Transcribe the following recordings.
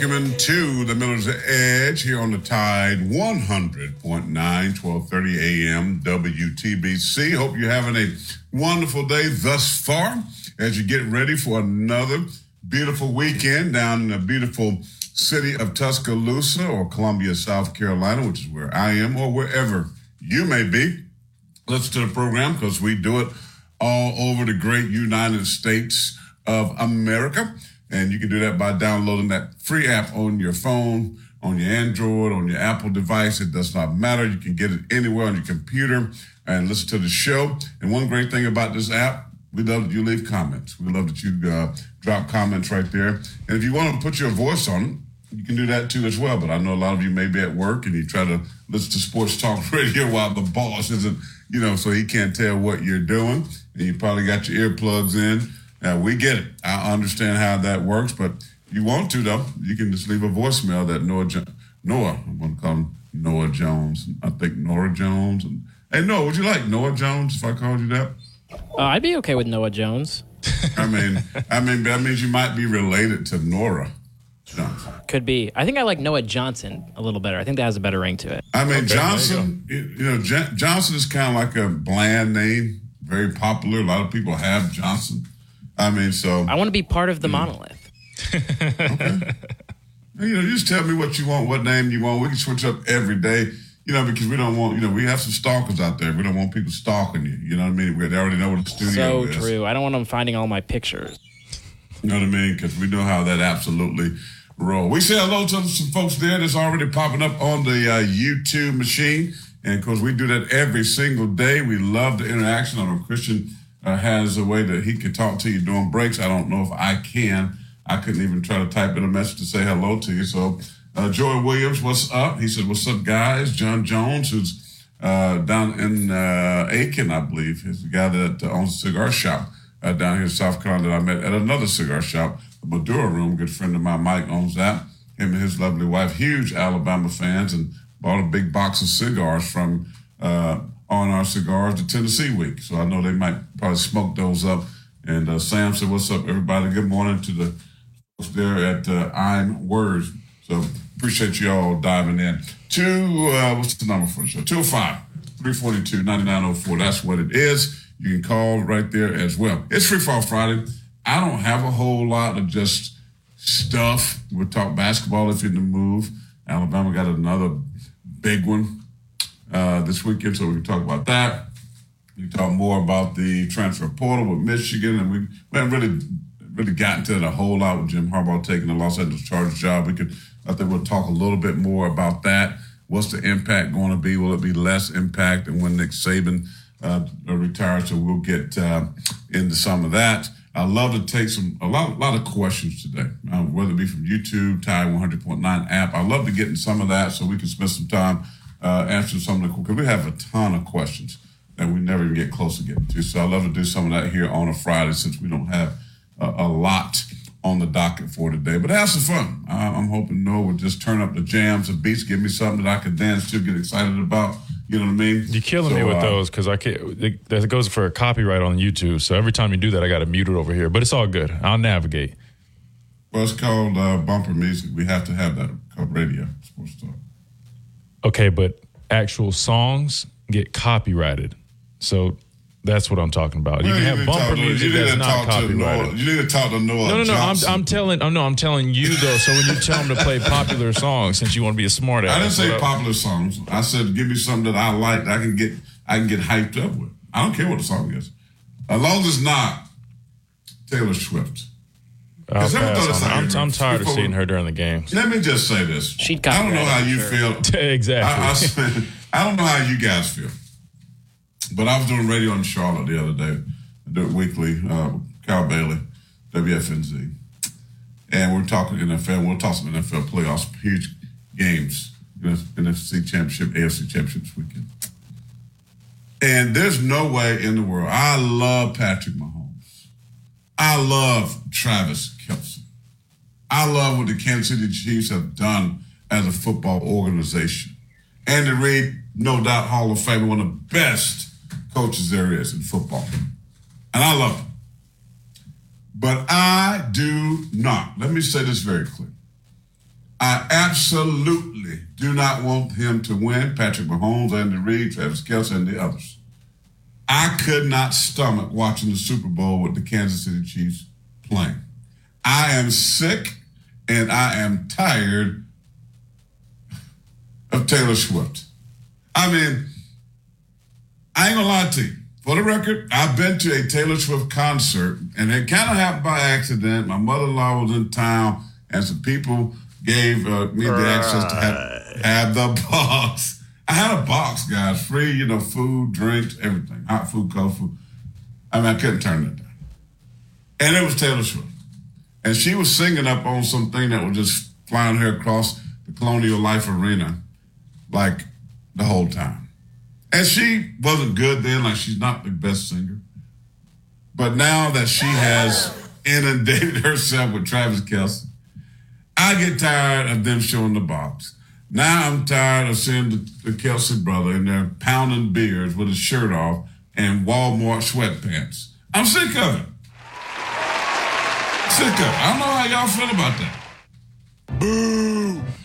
Welcome into the Miller's Edge here on the Tide 100.9, 1230 AM WTBC. Hope you're having a wonderful day thus far as you get ready for another beautiful weekend down in the beautiful city of Tuscaloosa or Columbia, South Carolina, which is where I am, or wherever you may be. Listen to the program because we do it all over the great United States of America. And you can do that by downloading that free app on your phone, on your Android, on your Apple device. It does not matter. You can get it anywhere on your computer and listen to the show. And one great thing about this app, we love that you leave comments. We love that you uh, drop comments right there. And if you want to put your voice on you can do that too as well. But I know a lot of you may be at work and you try to listen to sports talk radio while the boss isn't, you know, so he can't tell what you're doing. And you probably got your earplugs in. Now we get it. I understand how that works, but you want to though, you can just leave a voicemail that Noah jo- Noah, I'm gonna call him Noah Jones. I think Nora Jones. And, hey Noah, would you like Noah Jones if I called you that? Uh, I'd be okay with Noah Jones. I mean, I mean that means you might be related to Nora. Johnson. Could be. I think I like Noah Johnson a little better. I think that has a better ring to it. I mean, okay, Johnson, you, you, know, J- Johnson is kind of like a bland name, very popular. A lot of people have Johnson. I mean, so I want to be part of the mm. monolith. okay. You know, just tell me what you want, what name you want. We can switch up every day. You know, because we don't want, you know, we have some stalkers out there. We don't want people stalking you. You know what I mean? They already know what the studio so is. So true. I don't want them finding all my pictures. You know what I mean? Because we know how that absolutely roll. We say hello to some folks there that's already popping up on the uh, YouTube machine. And of course, we do that every single day. We love the interaction on a Christian uh, has a way that he can talk to you during breaks. I don't know if I can. I couldn't even try to type in a message to say hello to you. So, uh, Joy Williams, what's up? He said, What's up, guys? John Jones, who's uh, down in uh, Aiken, I believe, is the guy that uh, owns a cigar shop uh, down here in South Carolina that I met at another cigar shop, the Maduro Room. Good friend of mine, Mike, owns that. Him and his lovely wife, huge Alabama fans, and bought a big box of cigars from uh, on our cigars to Tennessee week. So I know they might probably smoke those up. And uh, Sam said, What's up, everybody? Good morning to the folks there at uh, I'm Words. So appreciate you all diving in. Two, uh, what's the number for the show? 205 342 9904. That's what it is. You can call right there as well. It's Free Fall Friday. I don't have a whole lot of just stuff. We'll talk basketball if you're in the move. Alabama got another big one uh, this weekend, so we can talk about that. We can talk more about the transfer portal with Michigan, and we, we haven't really really gotten to it a whole lot with Jim Harbaugh taking the Los Angeles Chargers job. We could, I think, we'll talk a little bit more about that. What's the impact going to be? Will it be less impact? And when Nick Saban uh, retires, so we'll get uh, into some of that. I love to take some a lot, a lot of questions today, um, whether it be from YouTube, Tide 100.9 app. I love to get in some of that so we can spend some time uh, answer some of the because we have a ton of questions that we never even get close to getting to. So I love to do some of that here on a Friday since we don't have a, a lot on the docket for today. But have some fun. Uh, I'm hoping Noah would just turn up the jams, the beats, give me something that I could dance to, get excited about. You know what I mean? You're killing me with uh, those because I can't. it- That goes for a copyright on YouTube. So every time you do that, I got to mute it over here. But it's all good. I'll navigate. Well, it's called uh, bumper music. We have to have that called radio. Sports talk. Okay, but actual songs get copyrighted. So that's what I'm talking about. You Well, can have bumper talk to- music you need that's to not talk to copyrighted. Noah. You need to talk to Noah. No, no, no. I'm, I'm telling. Oh no, I'm telling you though. So when you tell them to play popular songs, since you want to be a smart ass, I didn't say what popular songs. I said give me something that I like that I can get I can get hyped up with. I don't care what the song is, as long as it's not Taylor Swift. I'll Because everyone pass thought it's on it. like- I'm, I'm tired of seeing her during the games. Let me just say this. She'd I don't know how you sure. feel. exactly. I, I, said- I don't know how you guys feel, but I was doing radio in Charlotte the other day. I do it weekly. Uh, Cal Bailey, WFNZ, and we're talking NFL. We'll talk some NFL playoffs, huge games, NFC Championship, AFC Championship this weekend. And there's no way in the world. I love Patrick Mahomes. I love Travis Kelce. I love what the Kansas City Chiefs have done as a football organization. Andy Reid, no doubt Hall of Fame, one of the best coaches there is in football. And I love them. But I do not, let me say this very clear. I absolutely do not want him to win, Patrick Mahomes, Andy Reid, Travis Kelce, and the others. I could not stomach watching the Super Bowl with the Kansas City Chiefs playing. I am sick and I am tired of Taylor Swift. I mean, I ain't gonna lie to you. For the record, I've been to a Taylor Swift concert, and it kind of happened by accident. My mother-in-law was in town, and some people gave uh, me the access to have, have the box. I had a box, guys, free, you know, food, drinks, everything, hot food, cold food. I mean, I couldn't turn it down. And it was Taylor Swift. And she was singing up on something that was just flying her across the Colonial Life Arena like the whole time. And she wasn't good then, like she's not the best singer. But now that she has inundated herself with Travis Kelce, I get tired of them showing the box. Now I'm tired of seeing the, the Kelce brother in there pounding beers with his shirt off and Walmart sweatpants. I'm sick of it. Sick of it. I don't know how y'all feel about that. Boo!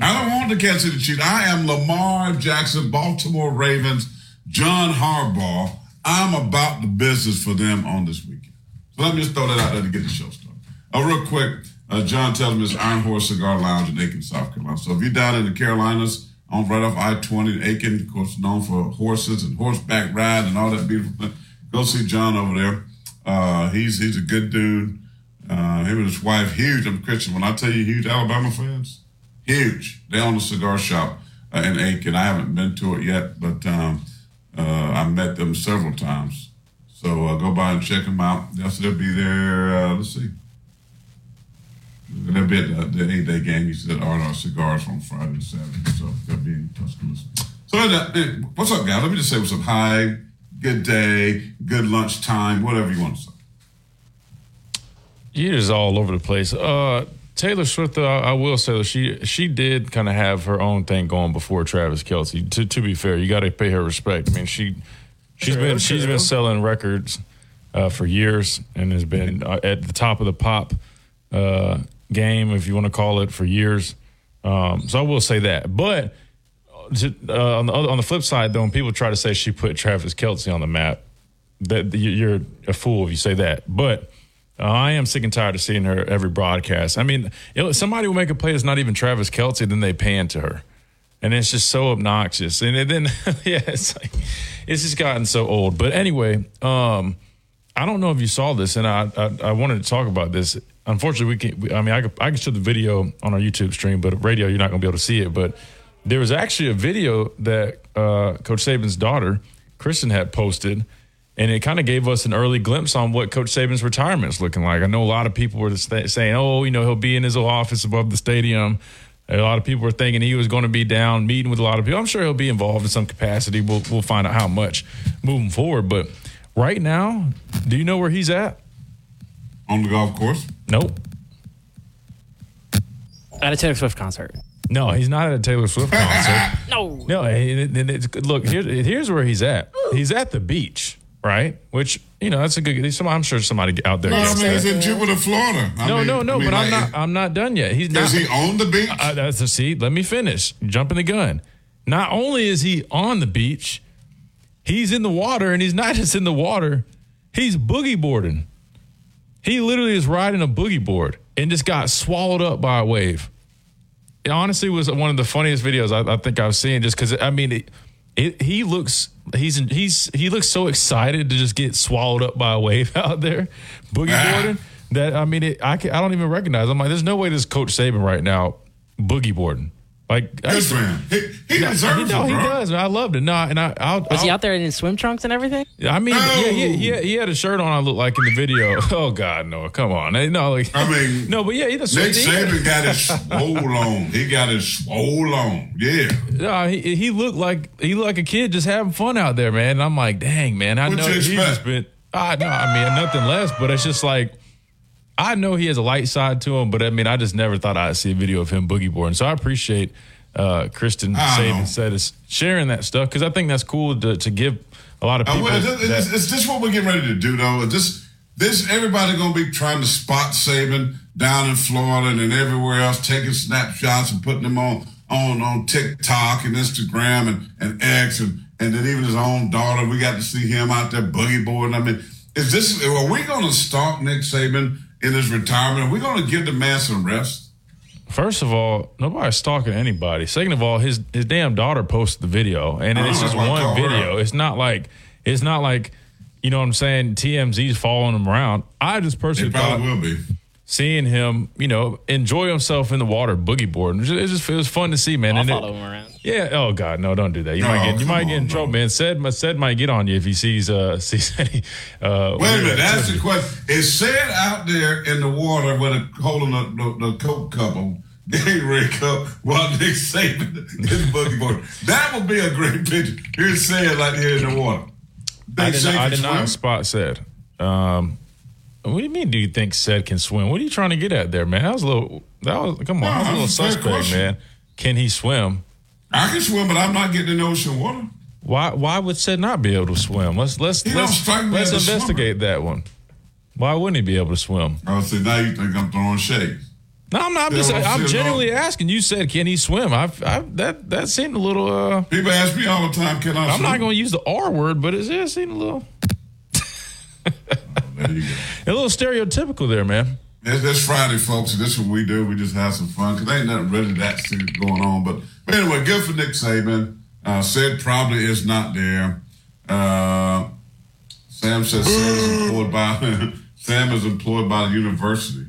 I don't want the Kansas City Chiefs. I am Lamar Jackson, Baltimore Ravens, John Harbaugh. I'm about the business for them on this weekend. So let me just throw that out there to get the show started. Uh, real quick, uh, John tells me it's Iron Horse Cigar Lounge in Aiken, South Carolina. So if you're down in the Carolinas, on right off I-20, in Aiken, of course, known for horses and horseback ride and all that beautiful thing. Go see John over there. Uh, he's he's a good dude. Uh, him and his wife, huge. I'm Christian. When I tell you, huge Alabama fans, huge. They own a cigar shop uh, in Aiken. I haven't been to it yet, but um, uh, I met them several times. So uh, go by and check them out. Yes, they'll be there. Uh, let's see. They'll be at the, eight day game. You said R&R Cigars on Friday and Saturday. So they'll be in Tuscaloosa. So uh, uh, what's up, guys? Let me just say what's up. Hi, good day, good lunchtime, whatever you want to say. You're just all over the place. Uh, Taylor Swift, though, I will say that she she did kind of have her own thing going before Travis Kelce. To to be fair, you got to pay her respect. I mean, she she's been she's been selling records uh, for years and has been uh, at the top of the pop uh, game, if you want to call it, for years. Um, so I will say that, but. Uh, on the other, on the flip side, though, when people try to say she put Travis Kelce on the map, that you're a fool if you say that. But uh, I am sick and tired of seeing her every broadcast. I mean, it, somebody will make a play that's not even Travis Kelce, then they pan to her, and it's just so obnoxious. And then, yeah, it's like it's just gotten so old. But anyway, um, I don't know if you saw this, and I I, I wanted to talk about this. Unfortunately, we can. I mean, I I can show the video on our YouTube stream, but radio, you're not going to be able to see it. But there was actually a video that uh, Coach Saban's daughter, Kristen, had posted, and it kind of gave us an early glimpse on what Coach Saban's retirement is looking like. I know a lot of people were st- saying, "Oh, you know, he'll be in his office above the stadium." A lot of people were thinking he was going to be down meeting with a lot of people. I'm sure he'll be involved in some capacity. We'll we'll find out how much moving forward. But right now, do you know where he's at? On the golf course. Nope. At a Taylor Swift concert. No, he's not at a Taylor Swift concert. No. No, it- it- it's- look, here, here's where he's at. He's at the beach, right? Which, you know, that's a good, some- I'm sure somebody out there No, I mean, he's in Jupiter, Florida. I No, mean- no, no, I mean, but I'm not, I'm not done yet. He's not. Is he on the beach? Uh, that's a see. Let me finish. Jumping the gun. Not only is he on the beach, he's in the water, and he's not just in the water. He's boogie boarding. He literally is riding a boogie board and just got swallowed up by a wave. It honestly was one of the funniest videos I, I think I've seen. Just because I mean, it, it, he looks he's he's he looks so excited to just get swallowed up by a wave out there, boogie Ah. boarding. That I mean, it, I can, I don't even recognize. I'm like, there's no way this Coach Saban right now boogie boarding. Like, I Good for him. He, he no, deserves no, it, he does. I loved it. No, and I, I'll, Was he I'll- out there in swim trunks and everything? I mean, yeah, he, he, had- he had a shirt on. I look like in the video. Oh God, no! Come on, no, like I mean, no, but yeah, he does. Nick he- Saban got his swole on. He got his swole on. Yeah. No, he, he looked like he looked like a kid just having fun out there, man. And I'm like, dang, man, I What'd know he's expect? just been. I know, I mean, nothing less, but it's just like I know he has a light side to him, but I mean, I just never thought I'd see a video of him boogie boarding. So I appreciate uh, Kristen. Saban said is sharing that stuff because I think that's cool to, to give a lot of Uh, people. well, is, that- is, is this what we're getting ready to do, though? Is this, this everybody going to be trying to spot Saban down in Florida and then everywhere else, taking snapshots and putting them on on on TikTok and Instagram and, and X and, and then even his own daughter. We got to see him out there boogie boarding. I mean, is this? Are we going to stalk Nick Saban in his retirement? We're going to give the man some rest? First of all, nobody's stalking anybody. Second of all, his his damn daughter posted the video, and it's just that's why I one video. It's not like it's not like you know what I'm saying. TMZ's following him around. I just personally It thought probably will be. seeing him, you know, enjoy himself in the water boogie board. It just, it just it was fun to see, man. I'll And it- him around. Yeah. Oh God, no! Don't do that. You might get you might get in on, trouble, man. Said said might get on you if he sees uh sees any. Uh, Wait a minute, that's the question. Is said out there in the water with a holding the, the, the Coke couple, Gatorade cup, while Nick Saban is boogie board? That would be a great picture. Here's said like here in the water. I Think did, not, I did not spot said. Um, what do you mean? Do you think said can swim? What are you trying to get at there, man? That was a little. That was come on. No, that was a little a suspect, question. man. Can he swim? I can swim, but I'm not getting in the ocean water. Why? Why would said not be able to swim? Let's let's He let's let's investigate that one. Why wouldn't he be able to swim? I would say now you think I'm throwing shade. No, I'm not. I'm, just, I'm genuinely no. asking. You said, can he swim? I've, I've that that seemed a little. uh People ask me all the time, can I I'm swim? not going to use the R word, but it, it seemed a little There you go. a little stereotypical there, man. It's, it's Friday, folks, this is what we do. We just have some fun because ain't nothing really that serious going on. But, but anyway, good for Nick Saban. Uh, said probably is not there. Uh, Sam says Sam is employed by Sam is employed by the university,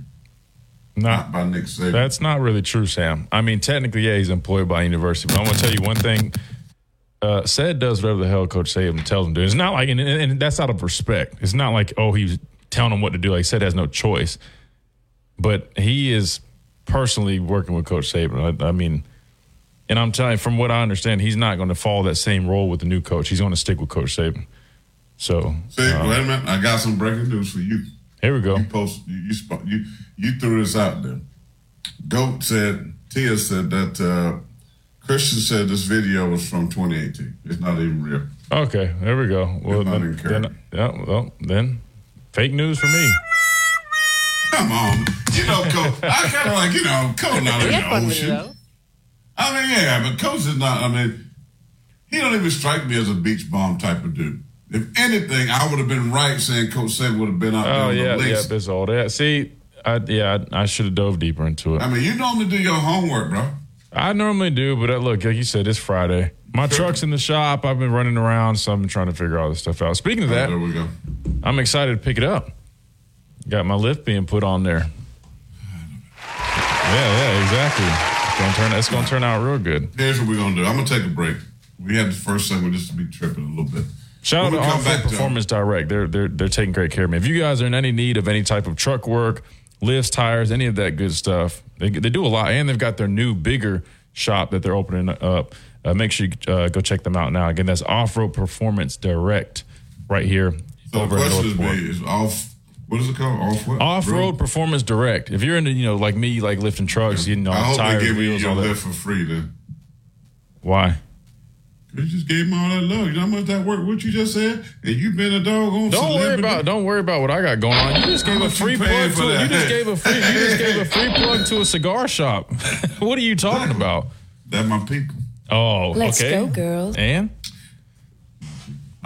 Not not by Nick Saban. That's not really true, Sam. I mean, technically, yeah, he's employed by a university, but I'm going to tell you one thing. Uh, said does whatever the hell Coach Saban tells him to. It's not like, and, and and that's out of respect. It's not like, oh, he's telling him what to do. Like said, has no choice. But he is personally working with Coach Saban. I, I mean, and I'm telling you, from what I understand, he's not going to follow that same role with the new coach. He's going to stick with Coach Saban. So See, wait a minute, I got some breaking news for you. here we go. You post you you, you you threw this out there. Goat said Tia said that uh, Christian said this video was from 2018. It's not even real. Okay, there we go. Well, then, then, yeah, well, then fake news for me. Come on, you know, Coach. I kind of like you know, Coach not in the fun with it, ocean. though. I mean, yeah, but Coach is not. I mean, he don't even strike me as a beach bomb type of dude. If anything, I would have been right saying Coach Saban would have been out Oh there yeah, on the yeah, links. it's all that. See, I, yeah, I, I should have dove deeper into it. I mean, you normally do your homework, bro. I normally do, but uh, look, like you said, it's Friday. My truck's in the shop. I've been running around, so I've been trying to figure all this stuff out. Speaking of that, there that, we go. I'm excited to pick it up. Got my lift being put on there. Yeah, yeah, exactly. It's gonna turn. It's gonna turn out real good. Here's what we're gonna do. I'm gonna take a break. We had the first segment just to be tripping a little bit. Shout out to we come Off Road back to- Performance Direct. They're they're they're taking great care of me. If you guys are in any need of any type of truck work, lifts, tires, any of that good stuff, they they do a lot, and they've got their new bigger shop that they're opening up. Uh, make sure you uh, go check them out now. Again, that's Off Road Performance Direct, right here So over the question is, is off What is it called? Off what? Off road performance direct. If you're into, you know, like me, like lifting trucks, you know, I hope tires, they give you wheels, your all that. lift for free then. Why? You just gave me all that love. You know how much that work? What you just said, and you've been a dog on. Don't worry about don't worry about what I got going on. You just gave a free plug to you just gave a free you just gave a free plug to a cigar shop. what are you talking about? That my people. Oh, Let's okay. go, girls. And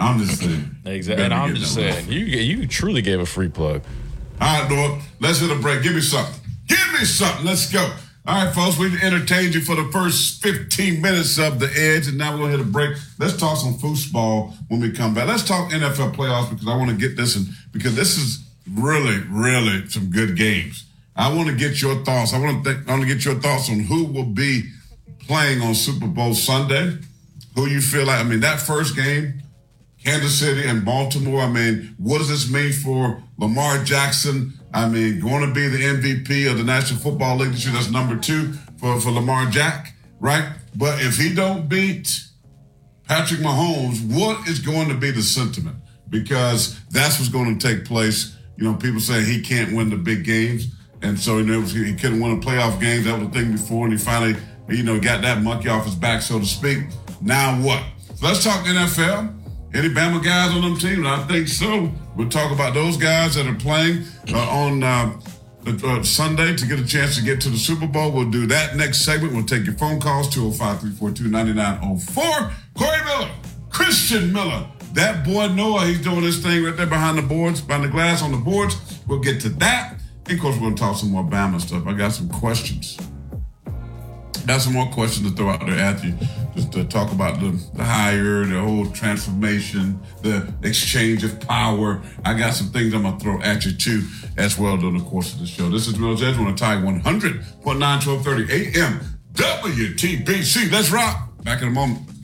I'm just saying. exactly. And I'm just saying, you you truly gave a free plug. All right, Lord, let's hit a break. Give me something. Give me something. Let's go. All right, folks, we've entertained you for the first 15 minutes of the edge, and now we're going to hit a break. Let's talk some foosball when we come back. Let's talk NFL playoffs because I want to get this, in, because this is really, really some good games. I want to get your thoughts. I want to, think, I want to get your thoughts on who will be playing on Super Bowl Sunday. Who you feel like, I mean, that first game, Kansas City and Baltimore. I mean, what does this mean for Lamar Jackson? I mean, going to be the MVP of the National Football League this year. That's number two for, for Lamar Jack, right? But if he don't beat Patrick Mahomes, what is going to be the sentiment? Because that's what's going to take place. You know, people say he can't win the big games. And so know, he couldn't win the playoff games. That was the thing before. And he finally, you know, got that monkey off his back, so to speak. Now what? Let's talk NFL. Any Bama guys on them teams? I think so. We'll talk about those guys that are playing uh, on uh, uh, Sunday to get a chance to get to the Super Bowl. We'll do that next segment. We'll take your phone calls 205 342 9904. Corey Miller, Christian Miller, that boy Noah, he's doing this thing right there behind the boards, behind the glass on the boards. We'll get to that. And of course, we're going to talk some more Bama stuff. I got some questions. Got some more questions to throw out there at you, just to talk about the, the the whole transformation, the exchange of power. I got some things I'm gonna throw at you too, as well during the course of the show. This is Mills Edge on a Tide 100.9 1230 AM WTBC. Let's rock. Back in a moment.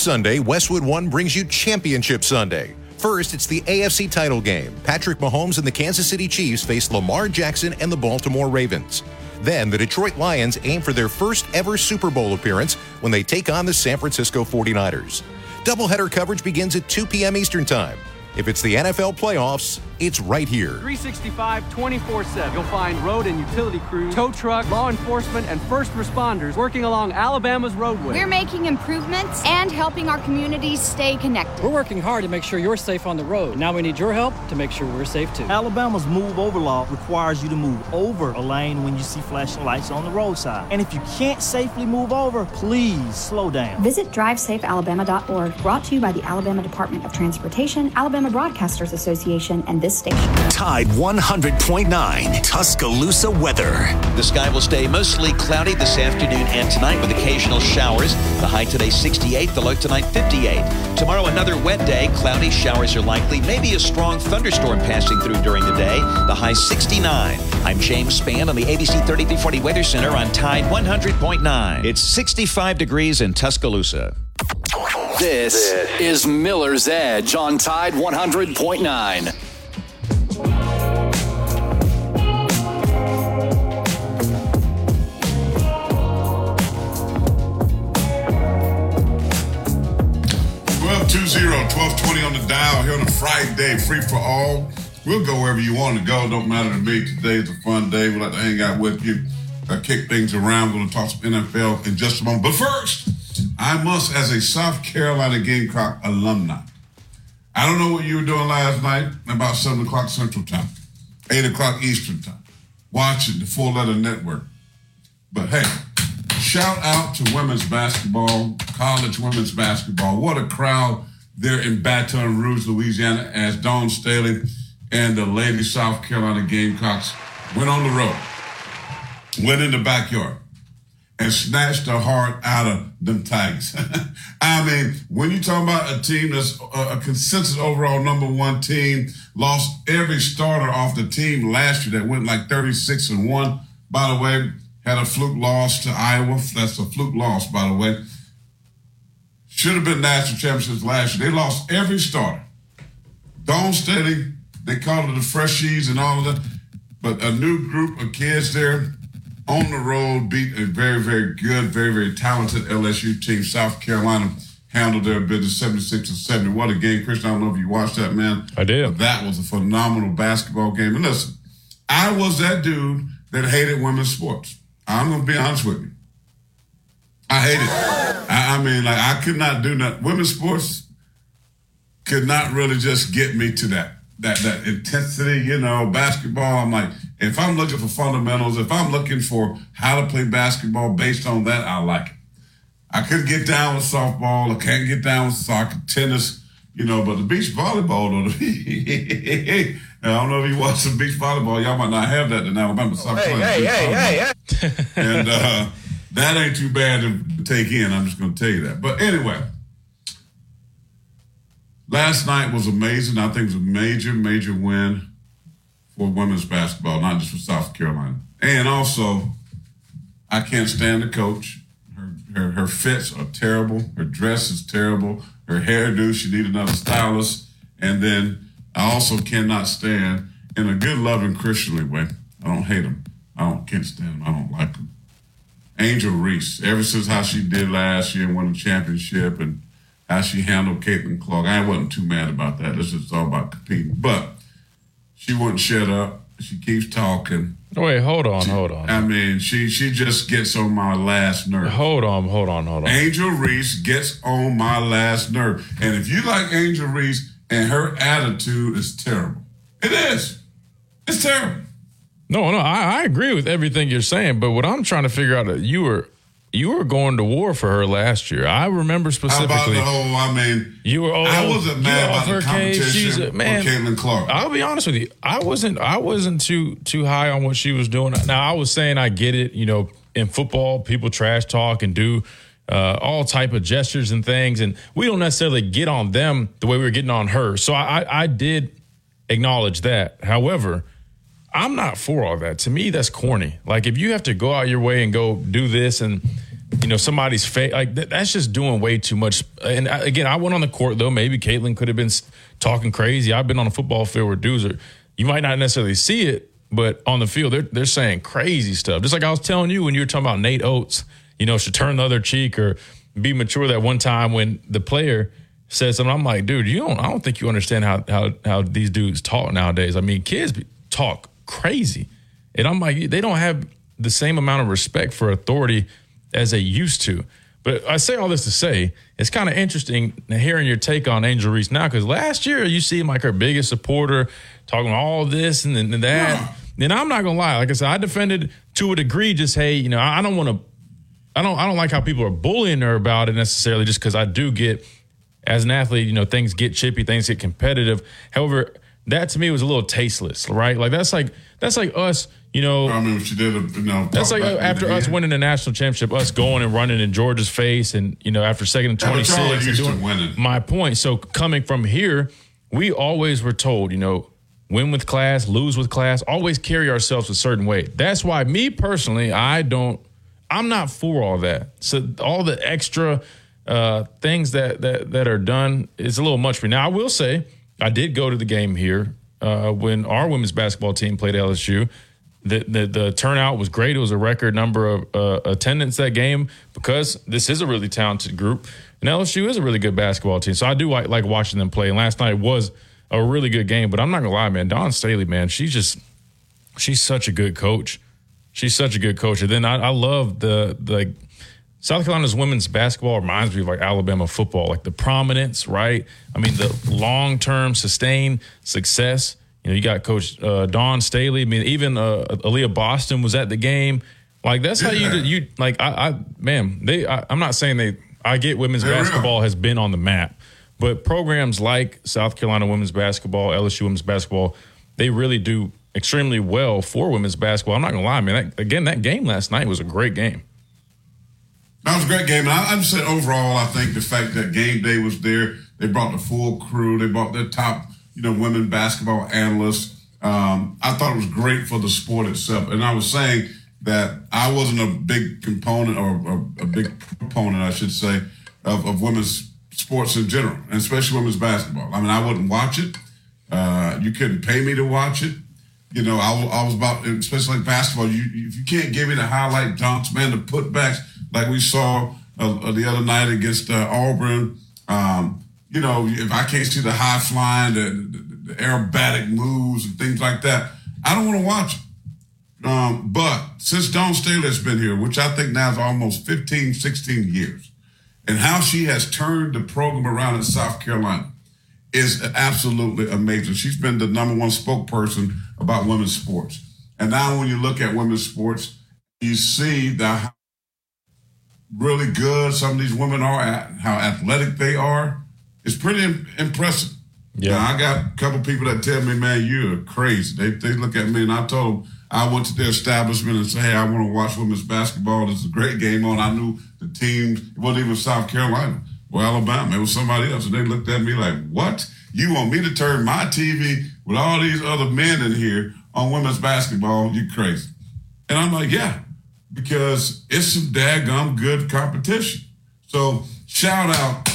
Sunday, Westwood One brings you Championship Sunday. First, it's the AFC title game. Patrick Mahomes and the Kansas City Chiefs face Lamar Jackson and the Baltimore Ravens. Then, the Detroit Lions aim for their first ever Super Bowl appearance when they take on the San Francisco 49ers. Doubleheader coverage begins at 2 p.m. Eastern Time. If it's the NFL playoffs, it's right here. 365 24 7. You'll find road and utility crews, tow truck, law enforcement, and first responders working along Alabama's roadway. We're making improvements and helping our communities stay connected. We're working hard to make sure you're safe on the road. Now we need your help to make sure we're safe too. Alabama's move over law requires you to move over a lane when you see flashing lights on the roadside. And if you can't safely move over, please slow down. Visit drivesafealabama.org, brought to you by the Alabama Department of Transportation, Alabama Broadcasters Association, and this station. Tide 100.9 Tuscaloosa weather. The sky will stay mostly cloudy this afternoon and tonight with occasional showers. The high today 68, the low tonight 58. Tomorrow another wet day. Cloudy showers are likely. Maybe a strong thunderstorm passing through during the day. The high 69. I'm James Spann on the ABC 3340 Weather Center on Tide 100.9. It's 65 degrees in Tuscaloosa. This, is Miller's Edge on Tide 100.9. Twelve two zero, twelve twenty on the dial here on a Friday, free for all. We'll go wherever you want to go. Don't matter to me. Today is a fun day. We like to hang out with you, uh, kick things around. We're going to talk some NFL in just a moment. But first, I must, as a South Carolina Gamecock alumni, I don't know what you were doing last night, about 7 o'clock Central Time, 8 o'clock Eastern Time, watching the Full Letter Network. But hey, shout out to women's basketball, college women's basketball. What a crowd there in Baton Rouge, Louisiana, as Dawn Staley and the Lady South Carolina Gamecocks went on the road, went in the backyard, and snatched the heart out of them Tigers. I mean, when you talk about a team that's a, a consensus overall number one team, lost every starter off the team last year that went like 36 and 1. By the way, had a fluke loss to Iowa. That's a fluke loss, by the way. Should have been national championships last year. They lost every starter. Dawn Staley they called it the freshies and all of that. But a new group of kids there on the road beat a very, very good, very, very talented LSU team. South Carolina handled their business 76 to 70. What a game, Christian. I don't know if you watched that, man. I did. That was a phenomenal basketball game. And listen, I was that dude that hated women's sports. I'm going to be honest with you. I hate it. I, I mean, like, I could not do that. Women's sports could not really just get me to that that that intensity, you know, basketball. I'm like, if I'm looking for fundamentals, if I'm looking for how to play basketball based on that, I like it. I could get down with softball. I can't get down with soccer, tennis, you know, but the beach volleyball, though, I don't know if you watch some beach volleyball. Y'all might not have that in Alabama. Oh, hey, hey, hey, hey, hey, And uh, that ain't too bad to take in. I'm just going to tell you that. But anyway, last night was amazing. I think it was a major, major win for women's basketball, not just for South Carolina. And also, I can't stand the coach. Her, her, her fits are terrible. Her dress is terrible. Her hairdo, she need another stylist. And then I also cannot stand, in a good, loving, Christianly way, I don't hate him. I don't can't stand him. I don't like him. Angel Reese, ever since how she did last year and won the championship and how she handled Caitlin Clark, I wasn't too mad about that. This is all about competing. But she wouldn't shut up. She keeps talking. Wait, hold on, she, hold on. I mean, she she just gets on my last nerve. Hold on, hold on, hold on. Angel Reese gets on my last nerve. And if you like Angel Reese and her attitude is terrible. It is. It's terrible. No, no, I, I agree with everything you're saying, but what I'm trying to figure out you were you were going to war for her last year. I remember specifically. How about the whole? I mean, you were. Oh, I wasn't mad about her the competition. She's a, man, Caitlin Clark. I'll be honest with you. I wasn't. I wasn't too too high on what she was doing. Now I was saying I get it. You know, in football, people trash talk and do uh, all type of gestures and things, and we don't necessarily get on them the way we were getting on her. So I, I did acknowledge that. However I'm not for all that. To me, that's corny. Like if you have to go out your way and go do this and you know somebody's face like th- that's just doing way too much. And I, again, I went on the court though. Maybe Caitlin could have been talking crazy. I've been on a football field where dudes are. You might not necessarily see it, but on the field they're they're saying crazy stuff. Just like I was telling you when you were talking about Nate Oats you know, should turn the other cheek or be mature. That one time when the player said something, I'm like, dude, you don't. I don't think you understand how how how these dudes talk nowadays. I mean, kids talk crazy. And I'm like, they don't have the same amount of respect for authority as they used to. But I say all this to say, it's kind of interesting hearing your take on Angel Reese now, because last year you see him like her biggest supporter, talking all this and, and that. Yeah. And I'm not gonna lie, like I said, I defended to a degree. Just hey, you know, I don't want to, I don't, I don't like how people are bullying her about it necessarily, just because I do get, as an athlete, you know, things get chippy, things get competitive. However, that to me was a little tasteless, right? Like that's like that's like us, you know. I mean, she did, you know. That's like after us winning the national championship, us going and running in Georgia's face, and you know after second and twenty six, and doing my point. So coming from here, we always were told, you know, win with class, lose with class, always carry ourselves a certain way. That's why me personally, I don't. I'm not for all that. So all the extra uh, things that that that are done is a little much for me. Now I will say I did go to the game here uh, when our women's basketball team played LSU. The, the, the turnout was great. It was a record number of uh, attendance that game because this is a really talented group, and LSU is a really good basketball team. So I do like, like watching them play. And last night was a really good game. But I'm not gonna lie, man. Dawn Staley, man, she's just she's such a good coach. She's such a good coach. And then I, I love the the South Carolina's women's basketball reminds me of like Alabama football, like the prominence, right? I mean, the long term sustained success. You know, you got Coach uh, Dawn Staley. I mean, even uh, Aliyah Boston was at the game. Like that's how you you like. I, I man, they. I, am not saying they. I get women's basketball has been on the map, but programs like South Carolina women's basketball, LSU women's basketball, they really do extremely well for women's basketball. I'm not gonna lie, man. That, again, that game last night was a great game. That was a great game. And I, I'm saying overall, I think the fact that game day was there, they brought the full crew, they brought their top, you know, women basketball analysts. Um, I thought it was great for the sport itself. And I was saying that I wasn't a big component or, or a big proponent, I should say, of, of, women's sports in general, and especially women's basketball. I mean, I wouldn't watch it. Uh, you couldn't pay me to watch it. You know, I, I was about, especially like basketball. You if you can't give me the highlight dunks, man, the putbacks like we saw uh, uh, the other night against uh, Auburn. Um, you know, if I can't see the high flying, the, the, the aerobatic moves and things like that, I don't want to watch. Um, but since Dawn Staley's been here, which I think now is almost 15, 16 years, and how she has turned the program around in South Carolina is absolutely amazing. She's been the number one spokesperson about women's sports. And now when you look at women's sports, you see the really good some of these women are at, how athletic they are. It's pretty impressive. Yeah. Now, I got a couple people that tell me, man, you're crazy. They, they look at me and I told them I went to their establishment and said, hey, I want to watch women's basketball. There's a great game on. I knew the teams. It wasn't even South Carolina or Alabama. It was somebody else. And they looked at me like, what? You want me to turn my TV with all these other men in here on women's basketball? You crazy. And I'm like, yeah, because it's some daggum good competition. So shout out,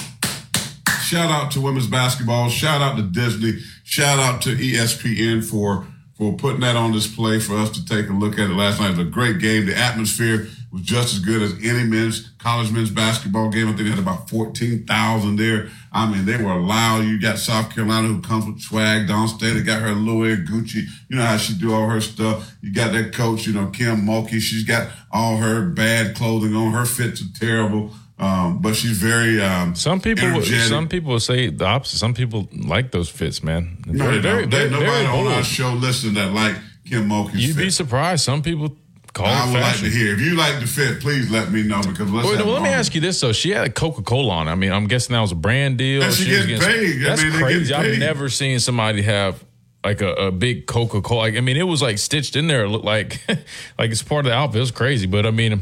shout out to women's basketball. Shout out to Disney. Shout out to ESPN for for putting that on display for us to take a look at it last night. It was a great game. The atmosphere was just as good as any men's college men's basketball game. I think they had about fourteen thousand there. I mean, they were loud. You got South Carolina who comes with swag. Dawn Staley got her Louis Gucci. You know how she do all her stuff. You got that coach, you know, Kim Mulkey. She's got all her bad clothing on. Her fits are terrible. Um, but she's very um, Some people, energetic. some people say the opposite. Some people like those fits, man. No, they Very- don't. very- There's nobody on our show listening that like Kim Mulkey's You'd fit. be surprised. Some people call I would fashion. like to hear. If you like the fit, please let me know because let's well, let me ask you this though. She had a Coca Cola on. I mean, I'm guessing that was a brand deal. And she getting- paid. I That's mean, crazy. I've never seen somebody have like a, a big Coca Cola. Like, I mean, it was like stitched in there. It looked like like it's part of the outfit. It was crazy, but I mean,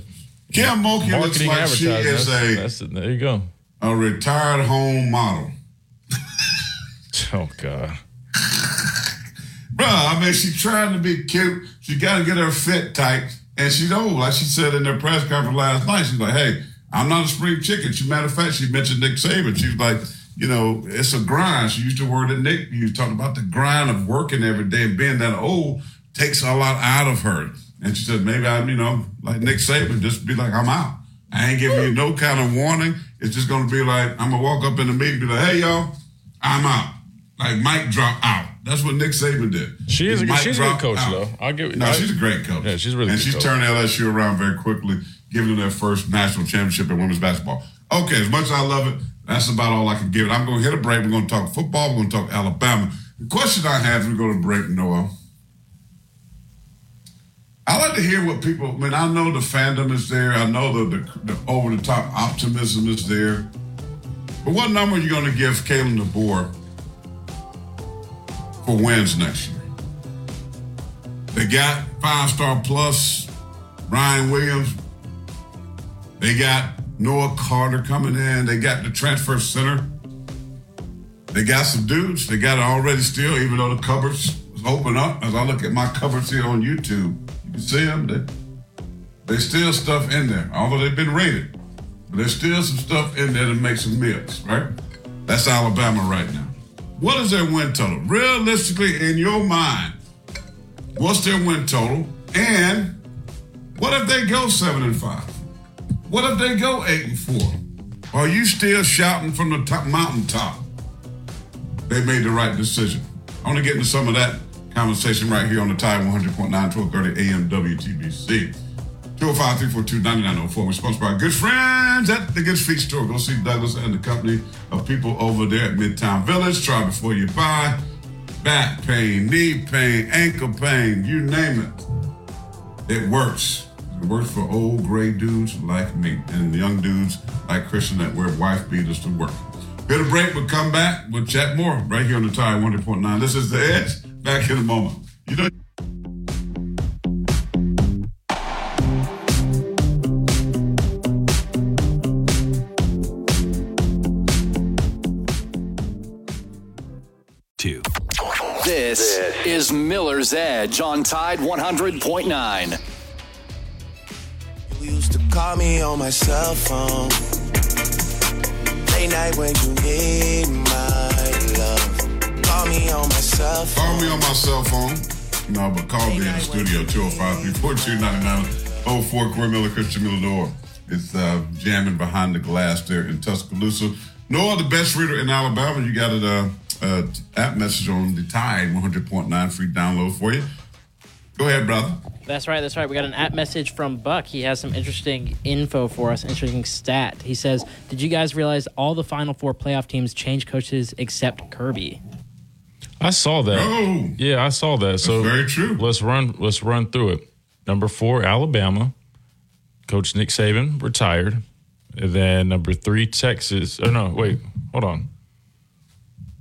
Kim Mulkey looks like she is that's- a that's it. There you go. a retired home model. Oh God. Bro, I mean, she's trying to be cute. She got to get her fit tight. And she's old. Like she said in their press conference last night, she's like, hey, I'm not a spring chicken. She, matter of fact, she mentioned Nick Saban. She's like, you know, it's a grind. She used the word that Nick used, talking about the grind of working every day and being that old takes a lot out of her. And she said, maybe I'm, you know, like Nick Saban, just be like, I'm out. I ain't giving you no kind of warning. It's just going to be like, I'm going to walk up in the meeting be like, hey, y'all, I'm out. Like, mic drop out. That's what Nick Saban did. She is a, she's a good coach out. though. I'll give. No, I- she's a great coach. Yeah, she's really and she's coach. turned LSU around very quickly, giving them their first national championship in women's basketball. Okay, as much as I love it, that's about all I can give it. I'm going to hit a break. We're going to talk football. We're going to talk Alabama. The question I have, we go to break, Noah. I like to hear what people. I mean, I know the fandom is there. I know the, the, the over the top optimism is there. But what number are you going to give Kalen DeBoer for wins next year? They got five star plus Ryan Williams. They got Noah Carter coming in. They got the transfer center. They got some dudes. They got it already still, even though the cupboards open up. As I look at my cupboards here on YouTube, you can see them. They, there's still stuff in there, although they've been rated. But there's still some stuff in there to make some meals, right? That's Alabama right now. What is their win total? Realistically, in your mind, what's their win total? And what if they go seven and five? What if they go eight and four? Are you still shouting from the top mountaintop? They made the right decision. I want to get into some of that conversation right here on the Tide 100.9, 1230 AM WTBC. 205-342-9904. We're sponsored by our good friends at the Good Feet Store. Go see Douglas and the company of people over there at Midtown Village. Try before you buy. Back pain, knee pain, ankle pain, you name it. It works. It works for old gray dudes like me and young dudes like Christian that wear wife beaters to work. Get a break, we'll come back. We'll chat more right here on the Tide 100.9. This is The Edge. Back in a moment. Miller's Edge on Tide 100.9. You used to call me on my cell phone. Late night when you need my love. Call call me on my cell phone. Call me on my cell phone. No, but call me in the studio, 205-342-9904. Corey Miller, Christian Miller Door. It's uh, jamming behind the glass there in Tuscaloosa. Noah, the best reader in Alabama. You got it. uh, uh, app message on the Tide 100.9 free download for you. Go ahead, brother. That's right. That's right. We got an app message from Buck. He has some interesting info for us, interesting stat. He says, Did you guys realize all the Final Four playoff teams changed coaches except Kirby? I saw that. Oh. Yeah, I saw that. so very true. Let's run. Let's run through it. Number four, Alabama. Coach Nick Saban retired. And then number three, Texas. Oh no, wait, hold on.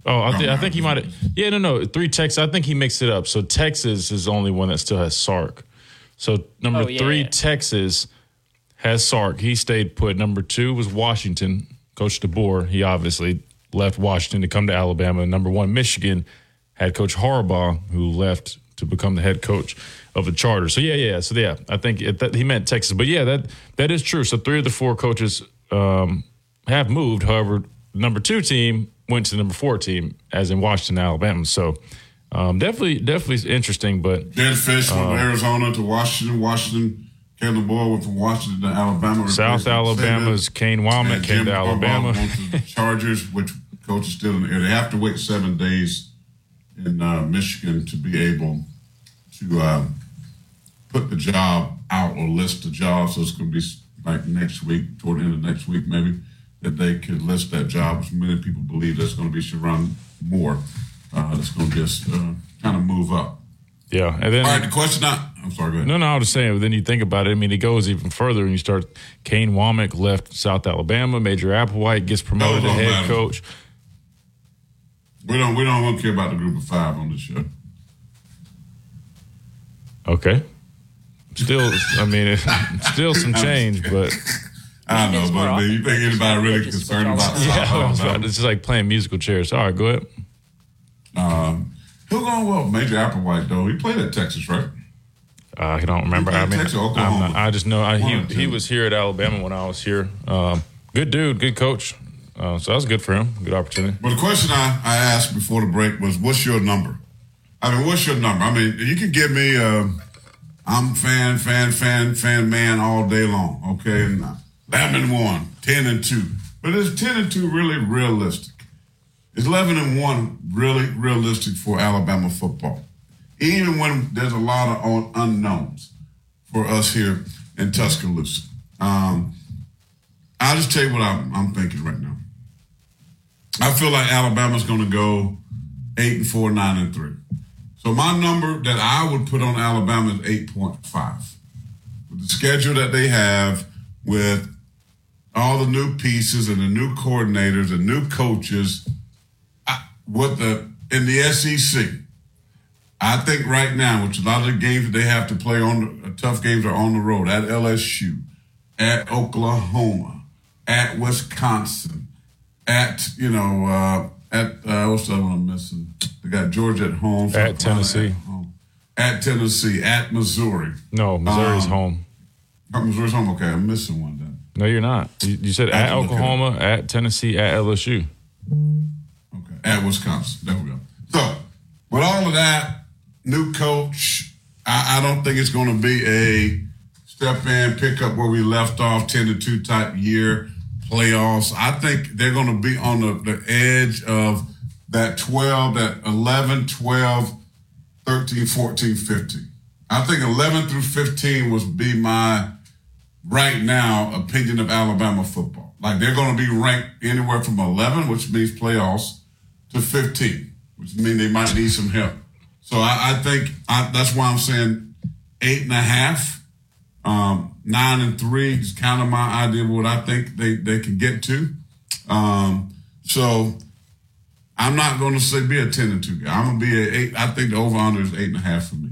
Oh, I, th- I think he might have. Yeah, no, no, three Texas. I think he mixed it up. So Texas is the only one that still has Sark. So number Oh, yeah, three, yeah. Texas has Sark. He stayed put. Number two was Washington. Coach DeBoer. He obviously left Washington to come to Alabama. Number one, Michigan had Coach Harbaugh, who left to become the head coach of the Chargers. So yeah, yeah. So yeah, I think it, that, he meant Texas, but yeah, that that is true. So three of the four coaches um, have moved. However, number two team went to the number four team, as in Washington, Alabama. So um, definitely, definitely interesting. But Jedd Fisch from Uh, Arizona to Washington. Washington, Kalen DeBoer went from Washington to Alabama. South Alabama's. Kane Wommack came Jim to Alabama. to the Chargers, which coach is still in the air. They have to wait seven days in uh, Michigan to be able to uh, put the job out or list the job. So it's going to be like next week, toward the end of next week, maybe, that they could list that job. Which many people believe that's going to be Sherrone Moore. Uh, that's going to just uh, kind of move up. yeah, and then All right, the question I, I'm sorry, go ahead. No, no, I was just saying. But then you think about it. I mean, it goes even further, and you start. Kane Wommack left South Alabama. Major Applewhite gets promoted to head matter. coach. We don't we don't care about the group of five on this show. Okay. Still, I mean, still some change, but I know, but I you think anybody really concerned about yeah, I was about- it's just like playing musical chairs. All right, go ahead. Um, who going well? Major Applewhite though. He played at Texas, right? Uh, I don't remember. I mean, Texas, Oklahoma. not- I just know I, he he was here at Alabama when I was here. Um, good dude, good coach. Uh, so that was good for him. Good opportunity. But the question I, I asked before the break was, "What's your number?" I mean, what's your number? I mean, you can give me. Uh, I'm fan, fan, fan, fan, man all day long. Okay, and uh, eleven and one, 10 and two, but is ten and two really realistic? Is eleven and one really realistic for Alabama football? Even when there's a lot of un- unknowns for us here in Tuscaloosa. Um, I'll just tell you what I'm, I'm thinking right now. I feel like Alabama's going to go eight and four, nine and three. So my number that I would put on Alabama is eight point five. With the schedule that they have, with all the new pieces and the new coordinators and new coaches, what the in the SEC, I think right now, which a lot of the games that they have to play on, the tough games are on the road at LSU, at Oklahoma, at Wisconsin, at you know, uh, at uh, what's the other one I'm missing? They got Georgia at home, At Tennessee. at, home. at Tennessee, at Missouri. No, Missouri's Um, home. Missouri's home. Okay, I'm missing one. No, you're not. You, you said at to look it up. Oklahoma, at Tennessee, at LSU. Okay. At Wisconsin. There we go. So, with all of that, new coach, I, I don't think it's going to be a step in, pick up where we left off, 10 to 2 type year playoffs. I think they're going to be on the, the edge of that 12, that 11, 12, 13, 14, 15. I think 11 through 15 would be my right now opinion of Alabama football. Like they're going to be ranked anywhere from 11, which means playoffs, to 15, which means they might need some help. So I, I think I, that's why I'm saying eight and a half, um, nine and three is kind of my idea of what I think they, they can get to. Um, so I'm not going to say be a 10 and 2 guy. I'm going to be a eight. I think the over under is eight and a half for me.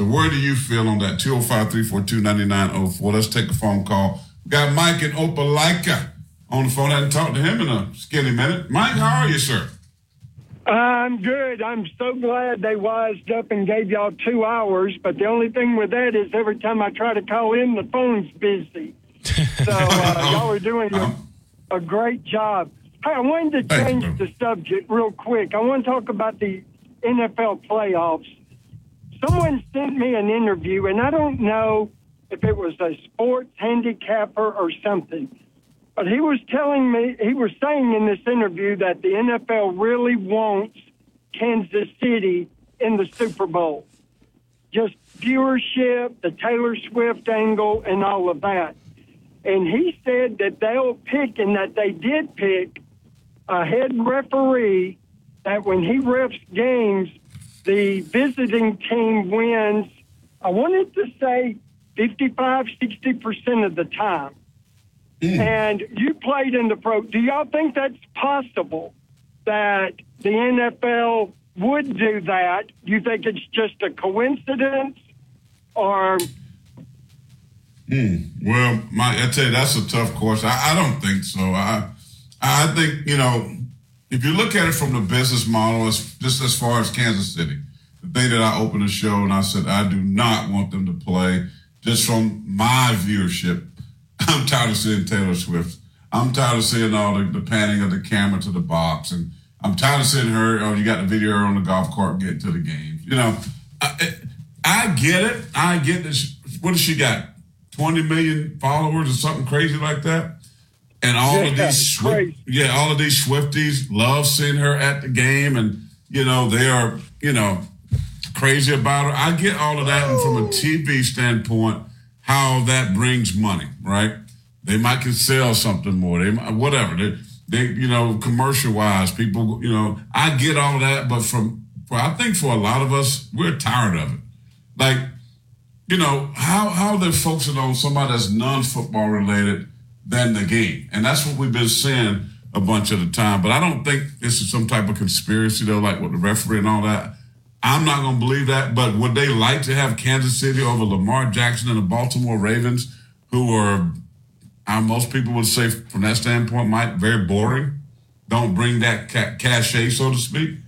So where do you feel on that? 205 342 9904. Let's take a phone call. We got Mike in Opelika on the phone. I hadn't talked to him in a skinny minute. Mike, how are you, sir? I'm good. I'm so glad they wised up and gave y'all two hours. But the only thing with that is every time I try to call in, the phone's busy. So uh, y'all are doing a, a great job. Hey, I wanted to change the subject real quick. I want to talk about the NFL playoffs, someone sent me an interview, and I don't know if it was a sports handicapper or something. But he was telling me, he was saying in this interview that the NFL really wants Kansas City in the Super Bowl. Just viewership, the Taylor Swift angle, and all of that. And he said that they'll pick and that they did pick a head referee that when he refs games, the visiting team wins, I wanted to say 55, 60% of the time. And you played in the pro. Do y'all think that's possible that the NFL would do that? Do you think it's just a coincidence or Hmm. Well, my, I tell you, that's a tough question. I, I don't think so. I, I think you know, if you look at it from the business model, just as far as Kansas City, the day that I opened the show and I said I do not want them to play, just from my viewership, I'm tired of seeing Taylor Swift. I'm tired of seeing all the, the panning of the camera to the box, and I'm tired of seeing her. Oh, you got the video on the golf cart getting to the game. You know, I, I get it. I get this. What does she got? 20 million followers or something crazy like that. And all of these, Swift, yeah, all of these Swifties love seeing her at the game, and you know they are, you know, crazy about her. I get all of that, and from a TV standpoint, how that brings money, right? They might can sell something more. They might, whatever. They, they, you know, commercial wise, people, you know, I get all of that, but from, for I think for a lot of us, we're tired of it. Like you know, how how they're focusing on somebody that's non-football related than the game. And that's what we've been seeing a bunch of the time. But I don't think this is some type of conspiracy though, like with the referee and all that. I'm not gonna believe that. But would they like to have Kansas City over Lamar Jackson and the Baltimore Ravens, who are most people would say from that standpoint, might very boring. Don't bring that ca- cachet, so to speak.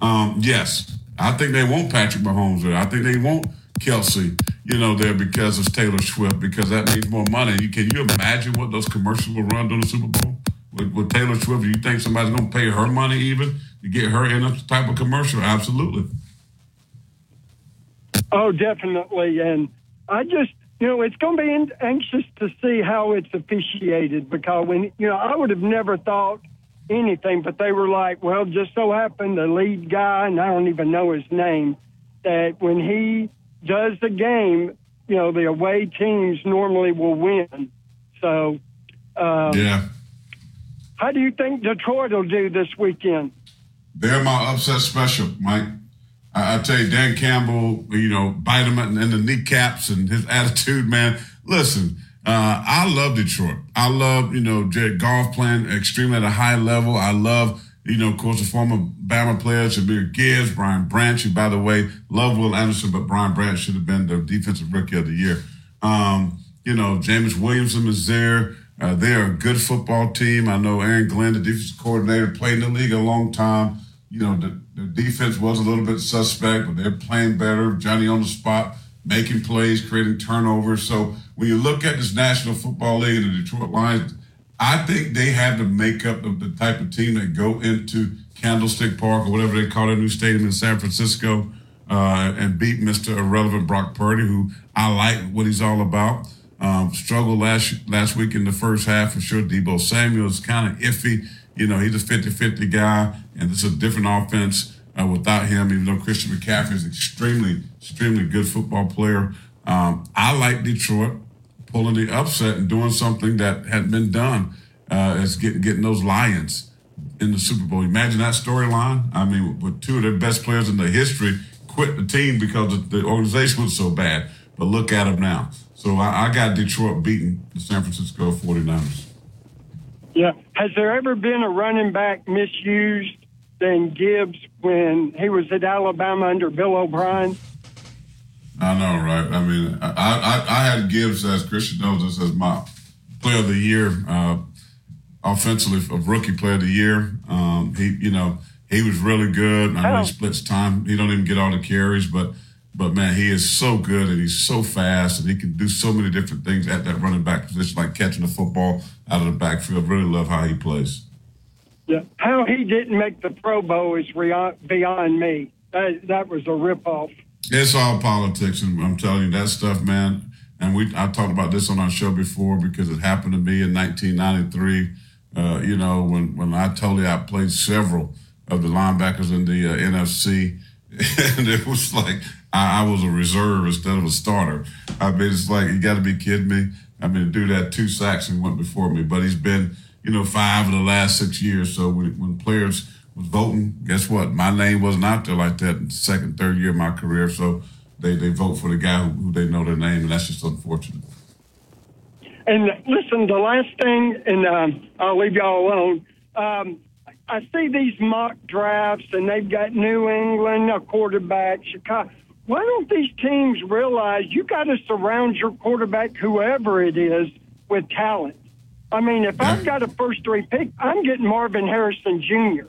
Um, yes, I think they want Patrick Mahomes. I think they want Kelce, you know, there because of Taylor Swift, because that means more money. Can you imagine what those commercials will run during the Super Bowl with, with Taylor Swift? You think somebody's going to pay her money even to get her in a type of commercial? Absolutely. Oh, definitely. And I just, you know, it's going to be in- anxious to see how it's officiated because when, you know, I would have never thought anything, but they were like, well, just so happened the lead guy, and I don't even know his name, that when he does the game, you know, the away teams normally will win. So, um, Yeah. how do you think Detroit will do this weekend? They're my upset special, Mike. I, I tell you, Dan Campbell, you know, bite him in the kneecaps and his attitude, man. Listen, uh, I love Detroit. I love, you know, Jared Goff playing extremely at a high level. I love, you know, of course, the former Bama players, Jahmyr Gibbs, Brian Branch, who, by the way, love Will Anderson, but Brian Branch should have been the defensive rookie of the year. Um, you know, Jameson Williams is there. Uh, they're a good football team. I know Aaron Glenn, the defensive coordinator, played in the league a long time. You know, the, the defense was a little bit suspect, but they're playing better. Johnny on the spot, making plays, creating turnovers. So when you look at this National Football League and the Detroit Lions, I think they have the makeup of the type of team that go into Candlestick Park or whatever they call their new stadium in San Francisco, uh, and beat Mr. Irrelevant Brock Purdy, who I like what he's all about. Um, struggled last last week in the first half for sure. Deebo Samuel's kind of iffy. You know, he's a 50-50 guy, and it's a different offense uh, without him, even though Christian McCaffrey is extremely, extremely good football player. Um, I like Detroit pulling the upset and doing something that hadn't been done uh, as getting getting those Lions in the Super Bowl. Imagine that storyline. I mean, with two of their best players in the history quit the team because the organization was so bad. But look at them now. So I, I got Detroit beating the San Francisco 49ers. Yeah. Has there ever been a running back misused than Gibbs when he was at Alabama under Bill O'Brien? I know, right? I mean, I, I, I had Gibbs as Christian knows this as my player of the year, uh, offensively of rookie player of the year. Um, he, you know, he was really good. I know he splits time. He don't even get all the carries, but but man, he is so good and he's so fast and he can do so many different things at that running back position, like catching the football out of the backfield. Really love how he plays. Yeah. How he didn't make the Pro Bowl is beyond me. That, that was a ripoff. It's all politics, and I'm telling you that stuff, man. And we I talked about this on our show before because it happened to me in 1993. Uh, you know, when when I told you I played several of the linebackers in the uh, NFC, and it was like I, I, was a reserve instead of a starter. I mean, it's like you got to be kidding me. I mean, do that two sacks and went before me, but he's been you know five of the last six years. So when, when players voting, guess what? My name wasn't out there like that in the second, third year of my career. So they, they vote for the guy who, who they know their name, and that's just unfortunate. And listen, the last thing, and um, I'll leave y'all alone. Um, I see these mock drafts, and they've got New England, a quarterback, Chicago. Why don't these teams realize you got to surround your quarterback, whoever it is, with talent? I mean, if I've got a first three pick, I'm getting Marvin Harrison Jr.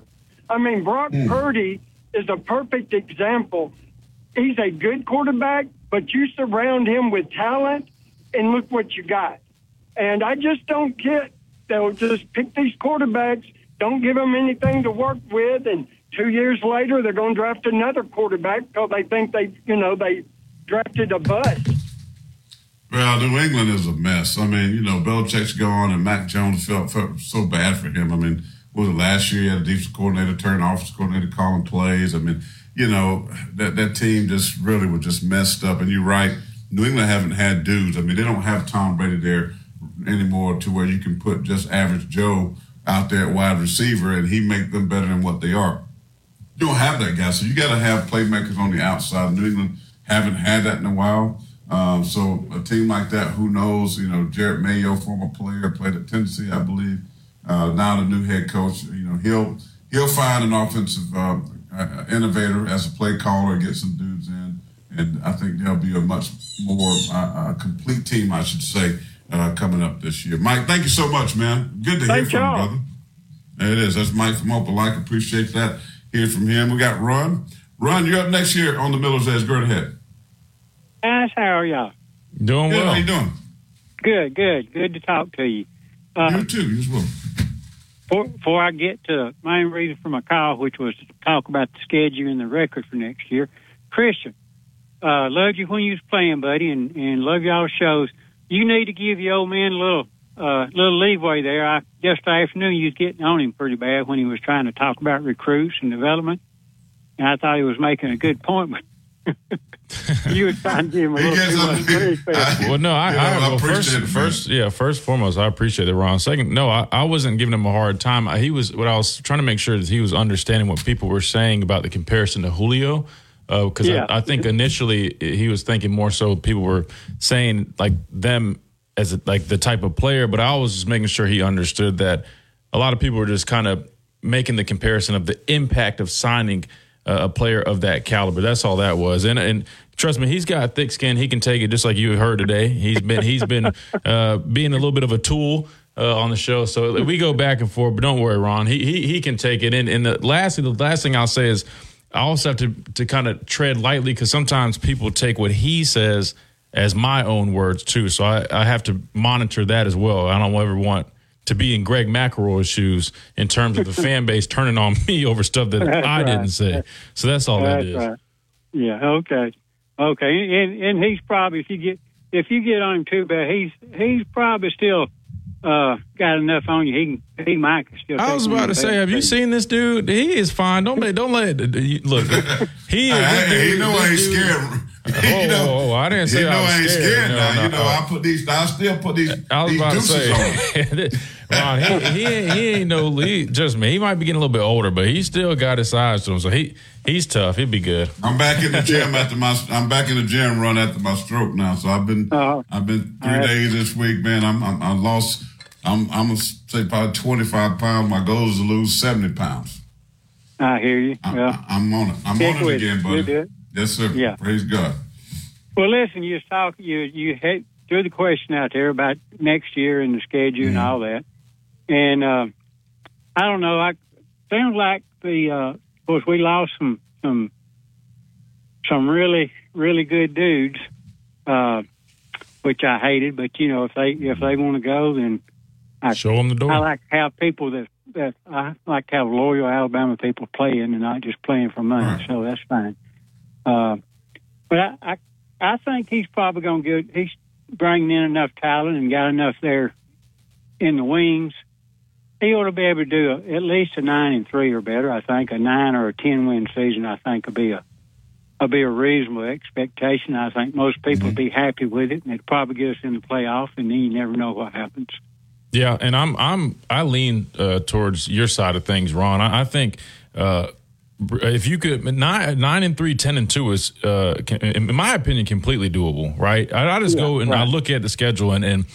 I mean, Brock mm. Purdy is a perfect example. He's a good quarterback, but you surround him with talent, and look what you got. And I just don't get they'll just pick these quarterbacks, don't give them anything to work with, and two years later they're going to draft another quarterback because they think they, you know, they drafted a bust. Well, New England is a mess. I mean, you know, Belichick's gone, and Mac Jones felt, felt so bad for him. I mean, was it last year? He had a defensive coordinator turn offensive coordinator calling plays. I mean, you know, that that team just really was just messed up. And you're right, New England haven't had dudes. I mean, they don't have Tom Brady there anymore to where you can put just average Joe out there at wide receiver and he make them better than what they are. You don't have that guy, so you got to have playmakers on the outside. New England haven't had that in a while. Um, so a team like that, who knows? You know, Jerod Mayo, former player, played at Tennessee, I believe. Uh, now the new head coach, you know, he'll he'll find an offensive uh, uh, innovator as a play caller, get some dudes in, and I think there'll be a much more uh, complete team, I should say, uh, coming up this year. Mike, thank you so much, man. Good to hear from you, brother. There it is. That's Mike from Opelika. Appreciate that. Hear from him. We got Ron. Ron, you're up next year on the Miller's Edge. Go ahead. Guys, how are y'all? Doing good, well. How you doing? Good, good. Good to talk to you. Uh, you too, you as well. Before, before I get to the main reason for my call, which was to talk about the schedule and the record for next year, Christian, uh, loved you when you was playing, buddy, and, and love y'all shows you need to give your old man a little uh, little leeway there. I yesterday afternoon you was getting on him pretty bad when he was trying to talk about recruits and development, and I thought he was making a good point, but. you were trying to give him a little too much Well, no, I, Yeah, I, I well, appreciate first, it, first, yeah, first foremost, I appreciate it, Ron. Second, no, I, I wasn't giving him a hard time. He was what I was trying to make sure that he was understanding what people were saying about the comparison to Julio. Because Yeah. I, I think initially he was thinking more so people were saying like them as a, like the type of player, but I was just making sure he understood that a lot of people were just kind of making the comparison of the impact of signing uh, a player of that caliber. That's all that was. And and trust me, he's got thick skin. He can take it, just like you heard today. He's been he's been uh, being a little bit of a tool. Uh, on the show, so we go back and forth. But don't worry, Ron. He he, he can take it. And, and the last the last thing I'll say is, I also have to to kind of tread lightly because sometimes people take what he says as my own words too. So I, I have to monitor that as well. I don't ever want to be in Greg McElroy's shoes in terms of the fan base turning on me over stuff that That's I didn't say. So that's all that That's right. Yeah. Okay. Okay. And and he's probably if you get if you get on him too bad, he's he's probably still uh got enough on you. He can he might still. I was about to say, have you seen this dude? He is fine. Don't let, don't let you- look. He, is Hey, this you know I ain't scared. Oh, you know, oh, oh, I didn't say you know I was I ain't scared. scared No, now. no, you know, no. I put these. I still put these. I was these about to deuces on. say, Ron, he, he, ain't, he ain't no lead. Just me. He might be getting a little bit older, but he still got his size to him. So he he's tough. He'd be good. I'm back in the gym after my. I'm back in the gym run after my stroke now. So I've been. Uh-huh. I've been three All right. days this week, man. I'm. I'm I lost. I'm. I'm gonna say probably 25 pounds. My goal is to lose 70 pounds. I hear you. yeah. I'm on it. I'm Stick on it with again, it. buddy. You'll do. Yes, sir. Yeah. Praise God. Well, listen, you was talk you you had threw the question out there about next year and the schedule and all that, and uh, I don't know. I sounds like the uh, of course we lost some some some really really good dudes, uh, which I hated. But you know if they if they want to go, then I show them the door. I like to have people that that I like to have loyal Alabama people playing and not just playing for money. So that's fine. Uh, but I, I I think he's probably going to get. He's bringing in enough talent and got enough there in the wings. He ought to be able to do a, at least a nine and three or better. I think a nine or a ten win season. I think would be a would be a reasonable expectation. I think most people would be happy with it, and it'd probably get us in the playoff. And then you never know what happens. Yeah, and I'm I'm I lean uh, towards your side of things, Ron. I, I think uh, if you could nine nine and three, 10 and two is, uh, can, in my opinion, completely doable. Right? I, I just Yeah, go and I look at the schedule, and, and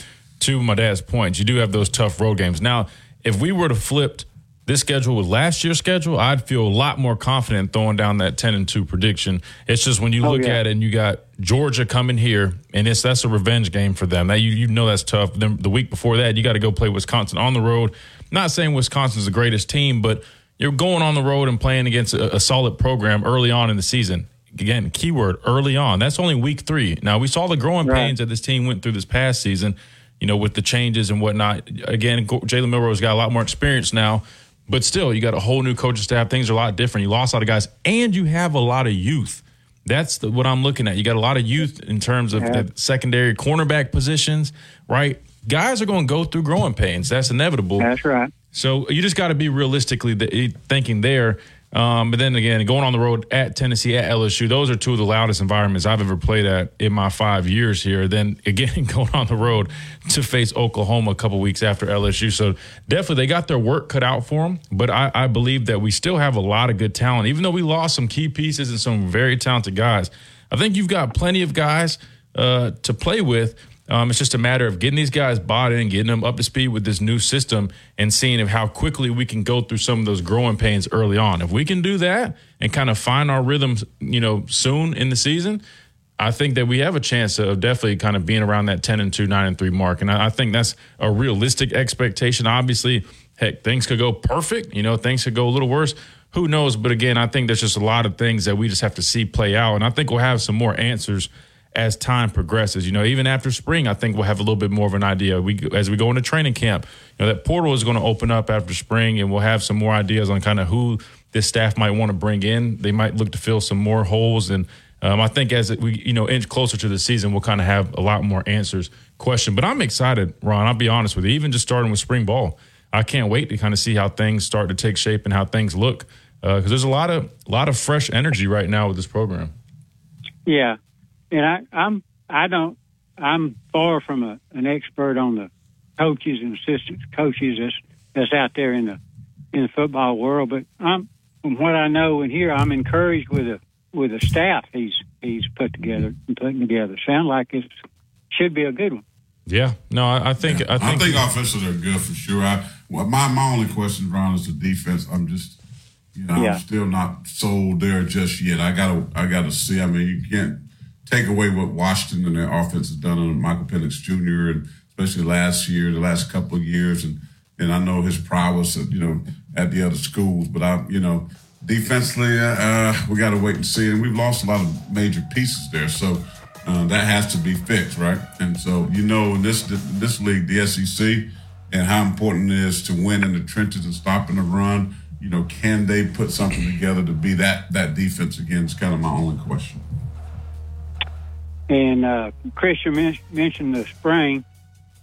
to my dad's point, you do have those tough road games. Now, if we were to flip this schedule with last year's schedule, I'd feel a lot more confident throwing down that ten and two prediction. It's just when you Oh, look yeah. at it and you got Georgia coming here, and it's that's a revenge game for them. That you you know that's tough. Then the week before that, you got to go play Wisconsin on the road. Not saying Wisconsin's the greatest team, but you're going on the road and playing against a, a solid program early on in the season. Again, keyword early on. That's only week three. Now we saw the growing pains that this team went through this past season. You know, with the changes and whatnot. Again, Jalen Milroe's got a lot more experience now. But still, you got a whole new coaching staff. Things are a lot different. You lost a lot of guys, and you have a lot of youth. That's the, what I'm looking at. You got a lot of youth in terms of Yeah. the secondary cornerback positions, right? Guys are going to go through growing pains. That's inevitable. That's right. So you just got to be realistically th- thinking there. Um, but then again, going on the road at Tennessee, at LSU, those are two of the loudest environments I've ever played at in my five years here. Then again, going on the road to face Oklahoma a couple weeks after LSU. So definitely they got their work cut out for them. But I, I believe that we still have a lot of good talent, even though we lost some key pieces and some very talented guys. I think you've got plenty of guys uh, to play with. Um, it's just a matter of getting these guys bought in, getting them up to speed with this new system, and seeing if how quickly we can go through some of those growing pains early on. If we can do that and kind of find our rhythms, you know, soon in the season, I think that we have a chance of definitely kind of being around that ten and two, nine and three mark. And I, I think that's a realistic expectation. Obviously, heck, things could go perfect. You know, things could go a little worse. Who knows? But again, I think there's just a lot of things that we just have to see play out. And I think we'll have some more answers as time progresses. You know, even after spring, I think we'll have a little bit more of an idea. We as we go into training camp, you know, that portal is going to open up after spring, and we'll have some more ideas on kind of who this staff might want to bring in. They might look to fill some more holes, and um, I think as we you know inch closer to the season, we'll kind of have a lot more answers. Question, but I'm excited, Ron. I'll be honest with you. Even just starting with spring ball, I can't wait to kind of see how things start to take shape and how things look because there's a lot of a lot of fresh energy right now with this program. Yeah, and I, I'm I don't I'm far from a, an expert on the coaches and assistant coaches that's that's out there in the in the football world, but I'm from what I know and hear, I'm encouraged with the with the staff he's he's put together and putting together. Sound like it should be a good one. Yeah, no, I, I think I I think, think offensively they're good for sure. I, well, my my only question, Ron, is the defense. I'm just, you know, Yeah. I'm still not sold there just yet. I gotta I gotta see. I mean, you can't take away what Washington and their offense has done under Michael Penix Jr. and especially last year, the last couple of years, and and I know his prowess, at, you know, at the other schools. But I, you know, defensively, uh, we got to wait and see. And we've lost a lot of major pieces there, so uh, that has to be fixed, right? And so you know, in this this league, the SEC, and how important it is to win in the trenches and stopping the run. You know, can they put something together to be that that defense again? Is kind of my only question. And uh, Christian men- mentioned the spring,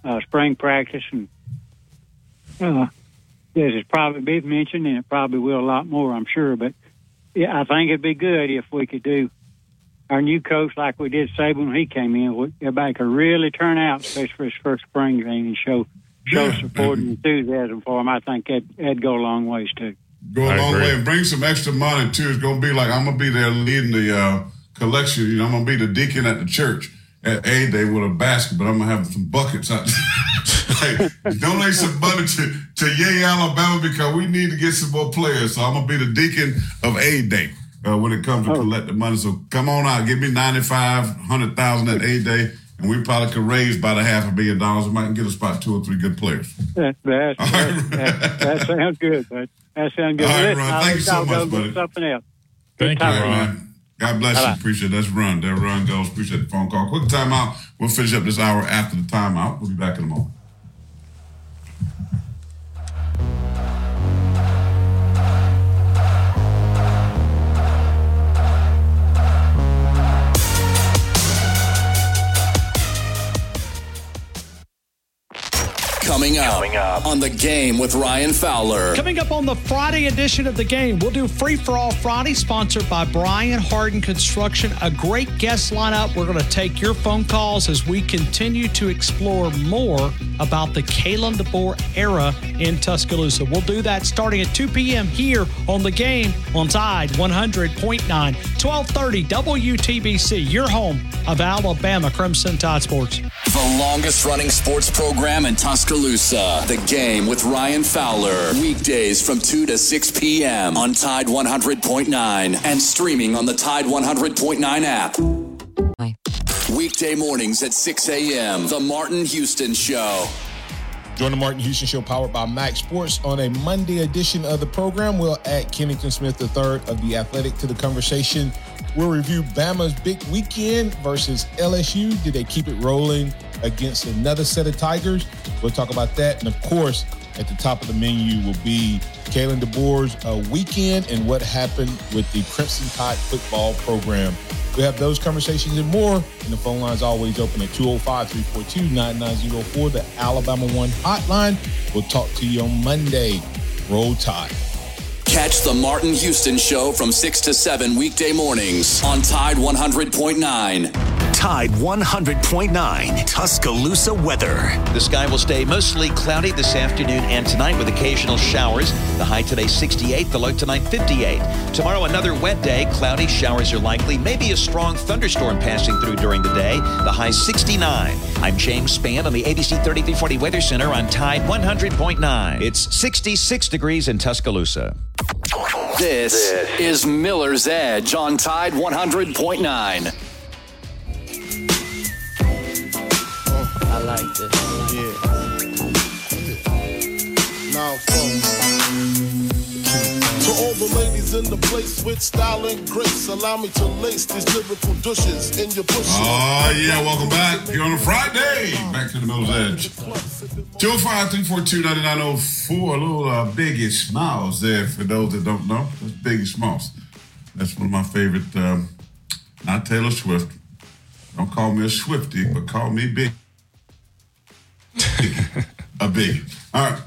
uh, spring practice, and uh, this has probably been mentioned, and it probably will a lot more, I'm sure. But yeah, I think it'd be good if we could do our new coach like we did Saban when he came in. we- Everybody could really turn out, especially for his first spring game, and show show Yeah, support and enthusiasm for him. I think that that'd go a long ways too. Go a long way and bring some extra money too. It's gonna be like I'm gonna be there leading the uh, collection. You know, I'm gonna be the deacon at the church at A Day with a basket, but I'm gonna have some buckets out. hey, donate some money to to Yea Alabama because we need to get some more players. So I'm gonna be the deacon of A Day. Uh, when it comes to collect the money, so come on out, give me ninety five, hundred thousand at A Day, and we probably could raise about a half a billion dollars. We might get us about two or three good players. That, that, that, that, that sounds good, but that sounds good. All right, Listen, Ron, I'll thank you so y'all much, buddy. Something else. Thank All you, right, Ron. God bless Bye-bye. you. Appreciate it. That's Ron. That run goes. Appreciate the phone call. Quick timeout. We'll finish up this hour after the timeout. We'll be back in a moment. Coming up, Coming up on the game with Ryan Fowler. Coming up on the Friday edition of the game, we'll do Free for All Friday, sponsored by Brian Harden Construction. A great guest lineup. We're going to take your phone calls as we continue to explore more about the Kalen DeBoer era in Tuscaloosa. We'll do that starting at 2 p.m. here on the game on Tide 100.9, 1230 WTBC, your home of Alabama Crimson Tide Sports. The longest running sports program in Tuscaloosa. The game with Ryan Fowler. Weekdays from 2 to 6 p.m. on Tide 100.9 and streaming on the Tide 100.9 app. Hi. Weekday mornings at 6 a.m. The Martin Houston Show. Join the Martin Houston Show powered by Max Sports on a Monday edition of the program. We'll add Kennington Smith III of The Athletic to the conversation. We'll review Bama's big weekend versus LSU. Did they keep it rolling against another set of Tigers? We'll talk about that. And of course, at the top of the menu will be Kalen DeBoer's uh, weekend and what happened with the Crimson Tide football program. We have those conversations and more. And the phone line is always open at 205 342 9904, the Alabama One hotline. We'll talk to you on Monday. Roll Tide. Catch the Martin Houston Show from 6 to 7 weekday mornings on Tide 100.9. Tide 100.9 Tuscaloosa weather. The sky will stay mostly cloudy this afternoon and tonight with occasional showers. The high today 68, the low tonight 58. Tomorrow another wet day. Cloudy showers are likely. Maybe a strong thunderstorm passing through during the day. The high 69. I'm James Spann on the ABC 3340 Weather Center on Tide 100.9. It's 66 degrees in Tuscaloosa. This, this is Miller's Edge on Tide 100.9. like this. Yeah. Now, to all the ladies in the place with style and grace, allow me to lace these lyrical douches in your bushes. Oh, yeah, welcome back. Here on a Friday. Back to the Miller's Edge. 205 342 9904. A little uh, Biggie Smalls there for those that don't know. That's Biggie Smiles. That's one of my favorite, um, not Taylor Swift. Don't call me a Swifty, but call me Big. a big. All right.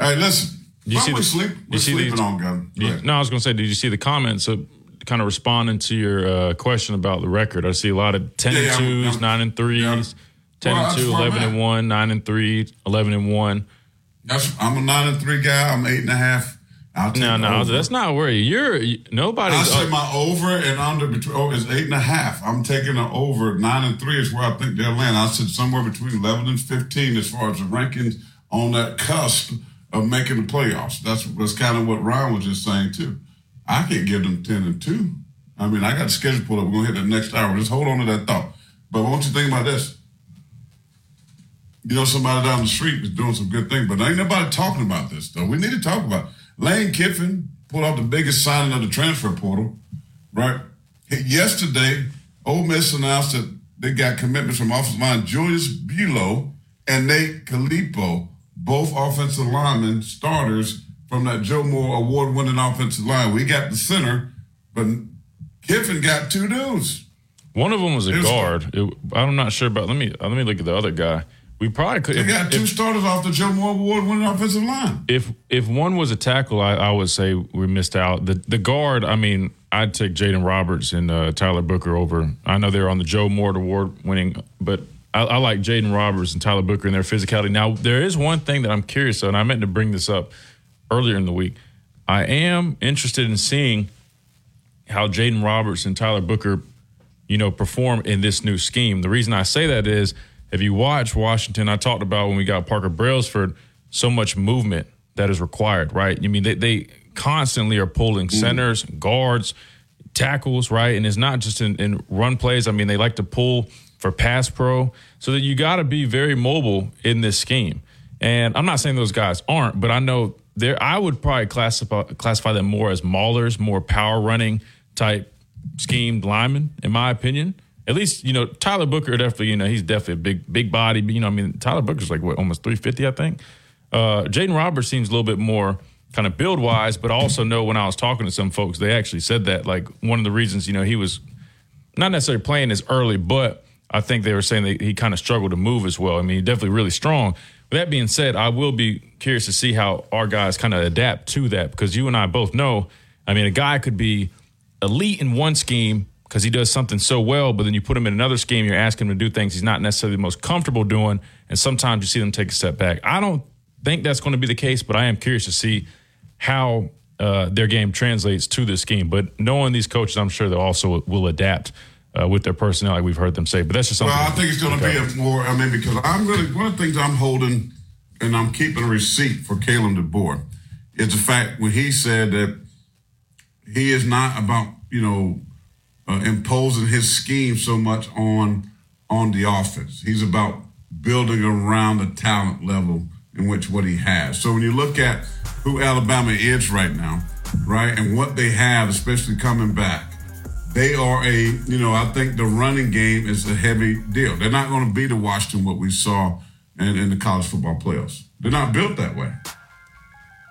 All right, listen. Did you Why see we the- sleep? We're you see sleeping these- on gun. You- no, I was going to say, did you see the comments of kind of responding to your uh, question about the record? I see a lot of 10 Yeah, and yeah, 2s, I'm- 9 and 3s, 10 Well, and that's 2, 11 and 1, 9 and 3, 11 and 1. That's, I'm a nine and three guy. I'm eight and a half. I'll take No, no, over. that's not where you're. You, nobody's. I say uh, my over and under between oh, is eight and a half. I'm taking the over. Nine and three is where I think they'll land. I said somewhere between eleven and fifteen as far as the rankings on that cusp of making the playoffs. That's that's kind of what Ryan was just saying too. I can't give them ten and two. I mean, I got the schedule pulled up. We're gonna hit the next hour. Just hold on to that thought. But I want you to think about this. You know, somebody down the street is doing some good things, but ain't nobody talking about this though. We need to talk about it. Lane Kiffin pulled off the biggest signing of the transfer portal, right? Yesterday, Ole Miss announced that they got commitments from offensive line Julius Buelow and Nate Kalepo, both offensive linemen, starters from that Joe Moore award-winning offensive line. We got the center, but Kiffin got two dudes. One of them was a was- guard. It, I'm not sure about. Let me uh, let me look at the other guy. We probably could. They If, got two if, starters off the Joe Moore award-winning offensive line. if if one was a tackle, I, I would say we missed out. The the guard. I mean, I'd take Jaeden Roberts and uh, Tyler Booker over. I know they're on the Joe Moore award winning, but I, I like Jaeden Roberts and Tyler Booker and their physicality. Now there is one thing that I'm curious of, and I meant to bring this up earlier in the week. I am interested in seeing how Jaeden Roberts and Tyler Booker, you know, perform in this new scheme. The reason I say that is if you watch Washington, I talked about when we got Parker Brailsford, so much movement that is required, right? I mean, they, they constantly are pulling mm-hmm. centers, guards, tackles, right? And it's not just in, in run plays. I mean, they like to pull for pass pro, so that you got to be very mobile in this scheme. And I'm not saying those guys aren't, but I know there. I would probably classify classify them more as maulers, more power running type schemed linemen, in my opinion. At least you know Tyler Booker definitely. You know he's definitely a big big body. But, you know I mean Tyler Booker's like what almost 350, I think. Uh, Jaeden Roberts seems a little bit more kind of build wise, but also know when I was talking to some folks, they actually said that like one of the reasons you know he was not necessarily playing as early, but I think they were saying that he kind of struggled to move as well. I mean, he's definitely really strong. With that being said, I will be curious to see how our guys kind of adapt to that because you and I both know. I mean, a guy could be elite in one scheme because he does something so well, but then you put him in another scheme, you're asking him to do things he's not necessarily the most comfortable doing, and sometimes you see them take a step back. I don't think that's going to be the case, but I am curious to see how uh, their game translates to this scheme. But knowing these coaches, I'm sure they also will adapt uh, with their personnel, like we've heard them say. But that's just something. Well, I think it's going to be a more. I mean, because I'm really one of the things I'm holding, and I'm keeping a receipt for Kalen DeBoer, is the fact when he said that he is not about you know uh, imposing his scheme so much on on the offense. He's about building around the talent level in which what he has. So when you look at who Alabama is right now, right, and what they have, especially coming back, they are a, you know, I think the running game is a heavy deal. They're not going to be the Washington what we saw in, in the college football playoffs. They're not built that way.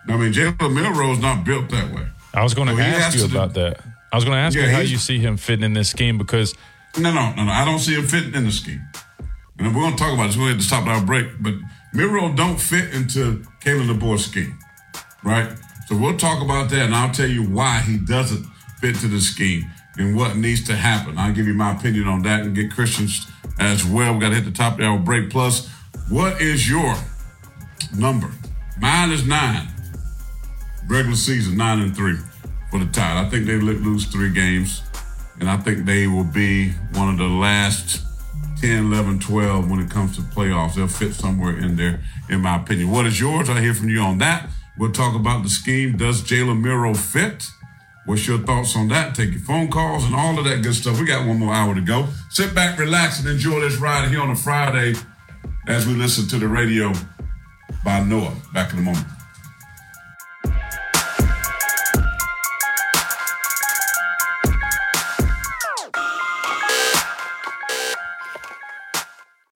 I mean, Jalen Milroe's not built that way. I was going to So ask you about that. I was going to ask Yeah, you how you see him fitting in this scheme because No, no, no, no. I don't see him fitting in the scheme. And we're going to talk about this. We're going to stop our break. But Milroe don't fit into Kalen DeBoer's scheme, right? So we'll talk about that, and I'll tell you why he doesn't fit to the scheme and what needs to happen. I'll give you my opinion on that and get Christians as well. We got to hit the top of the hour break. Plus, what is your number? Mine is nine. Regular season, nine and three for the Tide. I think they lose three games and I think they will be one of the last 10, 11, 12 when it comes to playoffs. They'll fit somewhere in there, in my opinion. What is yours? I hear from you on that. We'll talk about the scheme. Does Jalen Milroe fit? What's your thoughts on that? Take your phone calls and all of that good stuff. We got one more hour to go. Sit back, relax, and enjoy this ride here on a Friday as we listen to the radio by Noah. Back in a moment.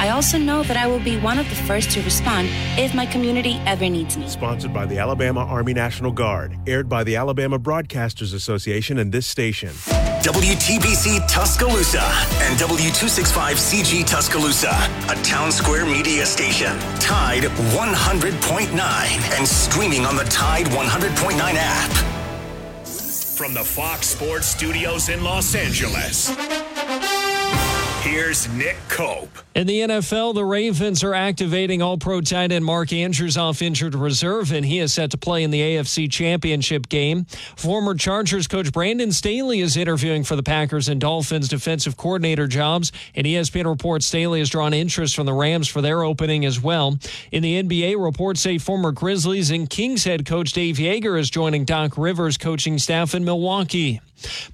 I also know that I will be one of the first to respond if my community ever needs me. Sponsored by the Alabama Army National Guard. Aired by the Alabama Broadcasters Association and this station. WTBC Tuscaloosa and W265CG Tuscaloosa, a town square media station. Tide 100.9 and streaming on the Tide 100.9 app. From the Fox Sports Studios in Los Angeles, here's Nick Cope. In the NFL, the Ravens are activating all pro tight end Mark Andrews off injured reserve, and he is set to play in the AFC Championship game. Former Chargers coach Brandon Staley is interviewing for the Packers and Dolphins defensive coordinator jobs, and ESPN reports Staley has drawn interest from the Rams for their opening as well. In the NBA, reports say former Grizzlies and Kings head coach Dave Joerger is joining Doc Rivers' coaching staff in Milwaukee.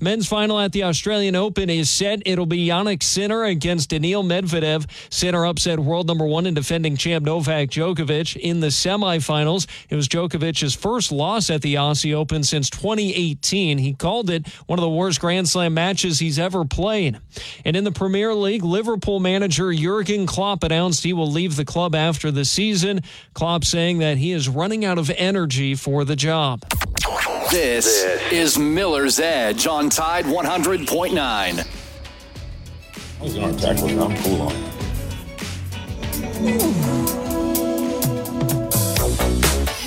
Men's final at the Australian Open is set. It'll be Jannik Sinner against Daniil Medvedev. Sinner upset world number one and defending champ Novak Djokovic in the semifinals. It was Djokovic's first loss at the Aussie Open since 2018. He called it one of the worst Grand Slam matches he's ever played. And in the Premier League, Liverpool manager Jurgen Klopp announced he will leave the club after the season. Klopp saying that he is running out of energy for the job. This, is Miller's Edge on Tide 100.9. I was going to tackle it. I'm cool on it.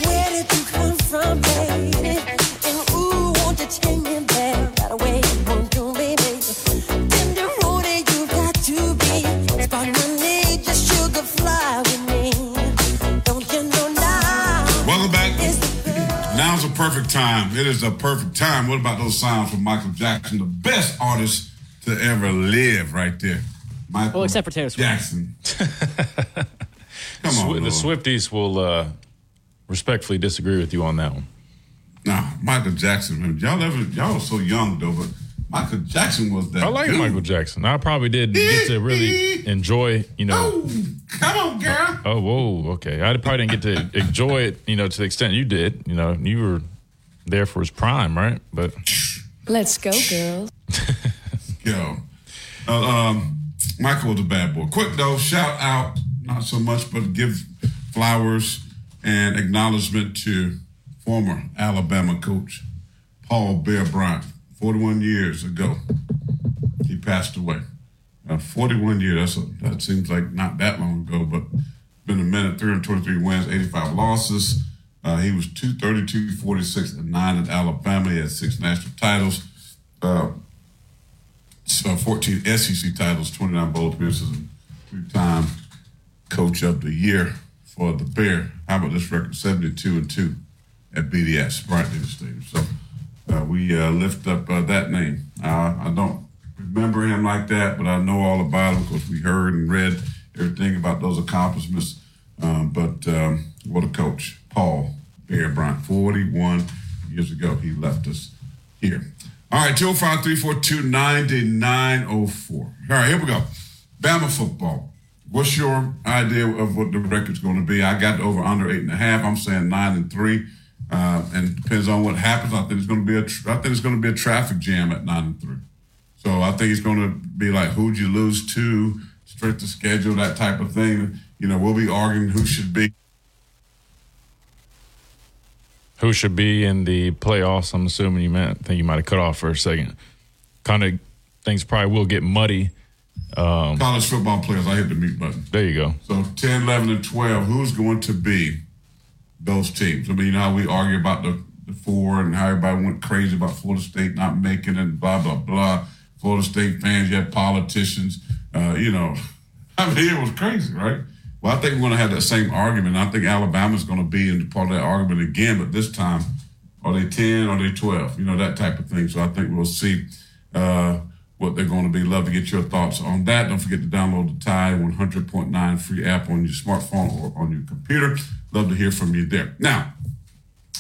Where did you come from, baby? And ooh, won't you take me back? Right away, perfect time. It is a perfect time. What about those sounds from Michael Jackson, the best artist to ever live, right there? Michael Well, except for Taylor Swift. Jackson. Come on, Swi- the Swifties will uh, respectfully disagree with you on that one. Nah, Michael Jackson. Man. Y'all ever? Y'all were so young though, but Michael Jackson was that. I like dude. Michael Jackson. I probably did get to really enjoy, you know. Come on, girl. Oh, whoa, okay. I probably didn't get to enjoy it, you know, to the extent you did. You know, you were there for his prime, right? But Let's go, girls. Yo. Uh, um, Michael was a bad boy. Quick though, shout out, not so much, but give flowers and acknowledgement to former Alabama coach Paul Bear Bryant. 41 years ago, he passed away. Uh, 41 years, a, that seems like not that long ago, but been a minute, 323 wins, 85 losses. Uh, he was 232, 46, and 9 at Alabama. He had six national titles, uh, so 14 SEC titles, 29 bowl appearances, and three-time coach of the year for the Bear. How about this record? 72 and 2 at BDS, Bryant Denny Stadium. So we uh, lift up uh, that name. Uh, I don't remember him like that, but I know all about him because we heard and read everything about those accomplishments. Um, but um, what a coach, Paul Bear Bryant, 41 years ago, he left us here. All right, 205 342 9904. All right, here we go. Bama football. What's your idea of what the record's going to be? I got over under eight and a half. I'm saying nine and three. Uh, and it depends on what happens. I think it's going to be a. Tra- I think it's going to be a traffic jam at nine and three. So I think it's going to be like who'd you lose to, straight to schedule, that type of thing. You know, we'll be arguing who should be. Who should be in the playoffs? I'm assuming you meant. I think you might have cut off for a second. Kind of things probably will get muddy. Um, College football players, I hit the mute button. there you go. So 10, 11, and 12, who's going to be those teams? I mean, you know how we argue about the, the four and how everybody went crazy about Florida State not making it blah, blah, blah. Florida State fans, you had politicians, uh, you know. I mean, it was crazy, right? Well, I think we're going to have that same argument. I think Alabama's going to be in part of that argument again, but this time, are they 10, are they 12? You know, that type of thing. So I think we'll see uh, what they're going to be. Love to get your thoughts on that. Don't forget to download the Tide 100.9 free app on your smartphone or on your computer. Love to hear from you there. Now,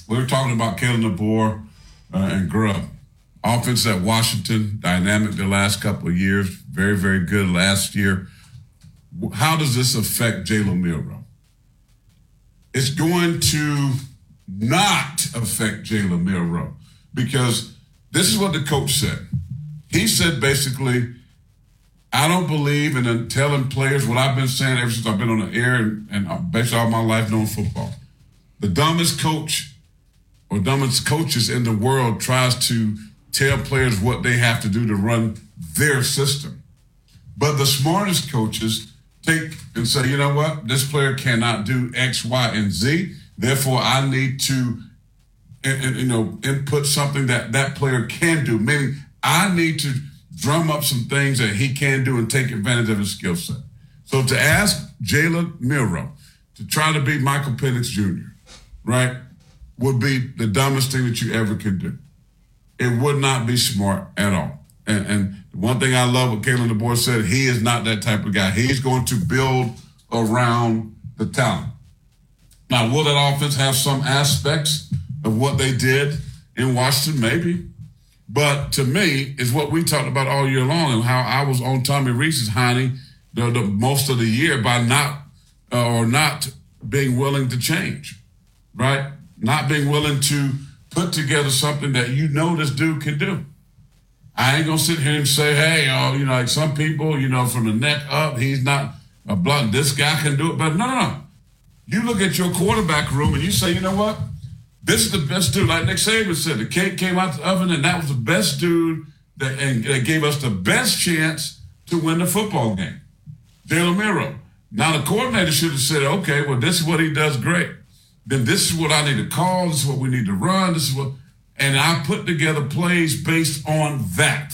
we were talking about Kalen DeBoer uh, and Grubb. Offense at Washington, dynamic the last couple of years, very, very good last year. How does this affect Jalen Milroe? It's going to not affect Jalen Milroe because this is what the coach said. He said basically, I don't believe in telling players what I've been saying ever since I've been on the air and, and basically all my life knowing football. The dumbest coach or dumbest coaches in the world tries to tell players what they have to do to run their system. But the smartest coaches take and say, you know what, this player cannot do X, Y, and Z. Therefore, I need to, you know, input something that that player can do. Meaning, I need to drum up some things that he can do and take advantage of his skill set. So to ask Jalen Milroe to try to be Michael Penix Jr., right, would be the dumbest thing that you ever could do. It would not be smart at all. And, and one thing I love what Kalen DeBoer said, he is not that type of guy. He's going to build around the talent. Now, will that offense have some aspects of what they did in Washington? Maybe. But to me, is what we talked about all year long and how I was on Tommy Rees's hiney the, the most of the year by not uh, or not being willing to change, right? Not being willing to put together something that you know this dude can do. I ain't gonna sit here and say, hey, uh, you know, like some people, you know, from the neck up, he's not a blunt. This guy can do it, but no, no, no. You look at your quarterback room and you say, you know what? This is the best dude. Like Nick Saban said, the cake came out the oven, and that was the best dude that, and, that gave us the best chance to win the football game. Milroe. Now the coordinator should have said, okay, well, this is what he does great. Then this is what I need to call. This is what we need to run. This is what, and I put together plays based on that.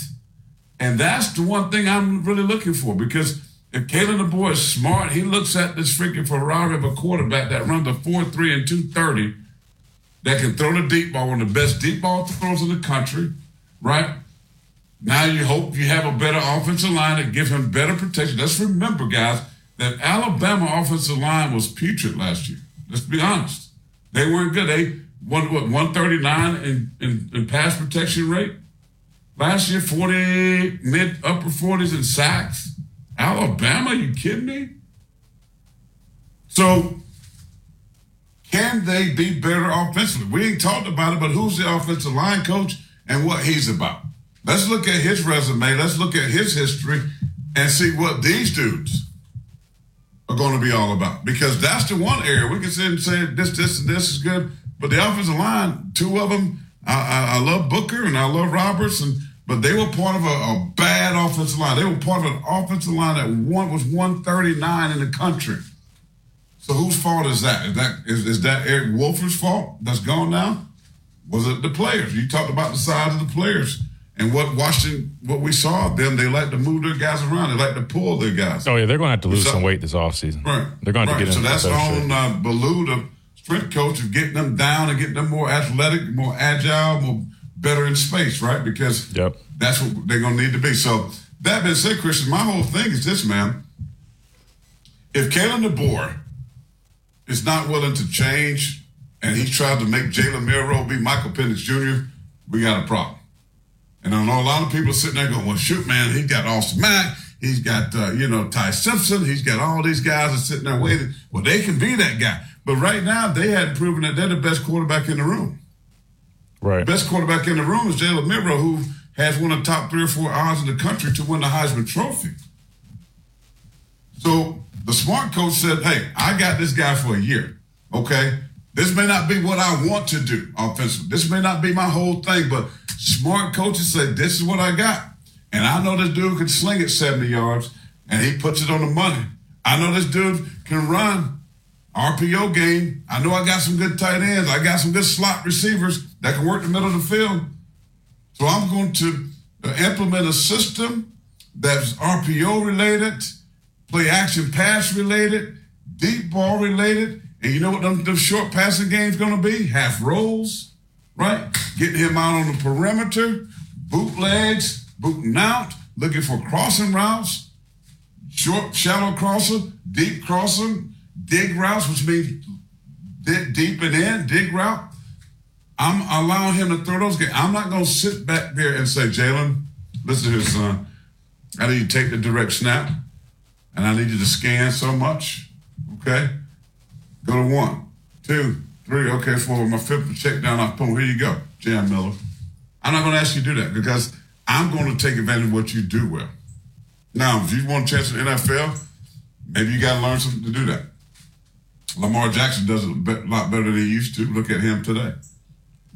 And that's the one thing I'm really looking for because if Kalen DeBoer is smart, he looks at this freaking Ferrari of a quarterback that runs a 4 3 and 230 that can throw the deep ball, one of the best deep ball throws in the country, right? Now you hope you have a better offensive line that gives him better protection. Let's remember, guys, that Alabama offensive line was putrid last year. Let's be honest. They weren't good. They won what 139 in, in, in pass protection rate. Last year, 40 mid upper 40s in sacks. Alabama, you kidding me? So can they be better offensively? We ain't talked about it, but who's the offensive line coach and what he's about? Let's look at his resume. Let's look at his history and see what these dudes are going to be all about. Because that's the one area we can sit and say this, this, and this is good. But the offensive line, two of them, I, I, I love Booker and I love Roberts, and but they were part of a, a bad offensive line. They were part of an offensive line that one was 139 in the country. So whose fault is that? Is that is, is that Eric Wolford's fault that's gone now? Was it the players? You talked about the size of the players and what Washington, what we saw of them, they like to move their guys around. They like to pull their guys. Oh yeah, they're going to have to lose So- some weight this offseason. Right. They're going right. to get so into that's better shape. on uh, Ballou, the strength coach, of getting them down and getting them more athletic, more agile, more better in space, right? Because Yep. that's what they're going to need to be. So that being said, Christian, my whole thing is this, man. If Kalen DeBoer is not willing to change and he tried to make Jalen Milroe be Michael Penix Jr., we got a problem. And I know a lot of people are sitting there going, well, shoot, man, he's got Austin Mack. He's got, uh, you know, Ty Simpson. He's got all these guys that are sitting there waiting. Well, they can be that guy. But right now, they hadn't proven that they're the best quarterback in the room. Right. Best quarterback in the room is Jalen Milroe, who has one of the top three or four odds in the country to win the Heisman Trophy. So the smart coach said, hey, I got this guy for a year. Okay. This may not be what I want to do offensively. This may not be my whole thing, but smart coaches say, this is what I got. And I know this dude can sling it 70 yards and he puts it on the money. I know this dude can run RPO game. I know I got some good tight ends. I got some good slot receivers that can work the middle of the field. So I'm going to implement a system that's RPO related, play action pass related, deep ball related. And you know what them, them short passing games going to be? Half rolls, right? Getting him out on the perimeter, bootlegs, booting out, looking for crossing routes, short, shallow crosser, deep crossing, dig routes, which means deep and in, dig route. I'm allowing him to throw those games. I'm not going to sit back there and say, Jalen, listen here, son. I need you to take the direct snap, and I need you to scan so much. Okay? Go to one, two, three, okay, four. My fifth check down off boom. Here you go, Jam Miller. I'm not going to ask you to do that because I'm going to take advantage of what you do well. Now, if you want a chance in the NFL, maybe you got to learn something to do that. Lamar Jackson does it a lot better than he used to. Look at him today.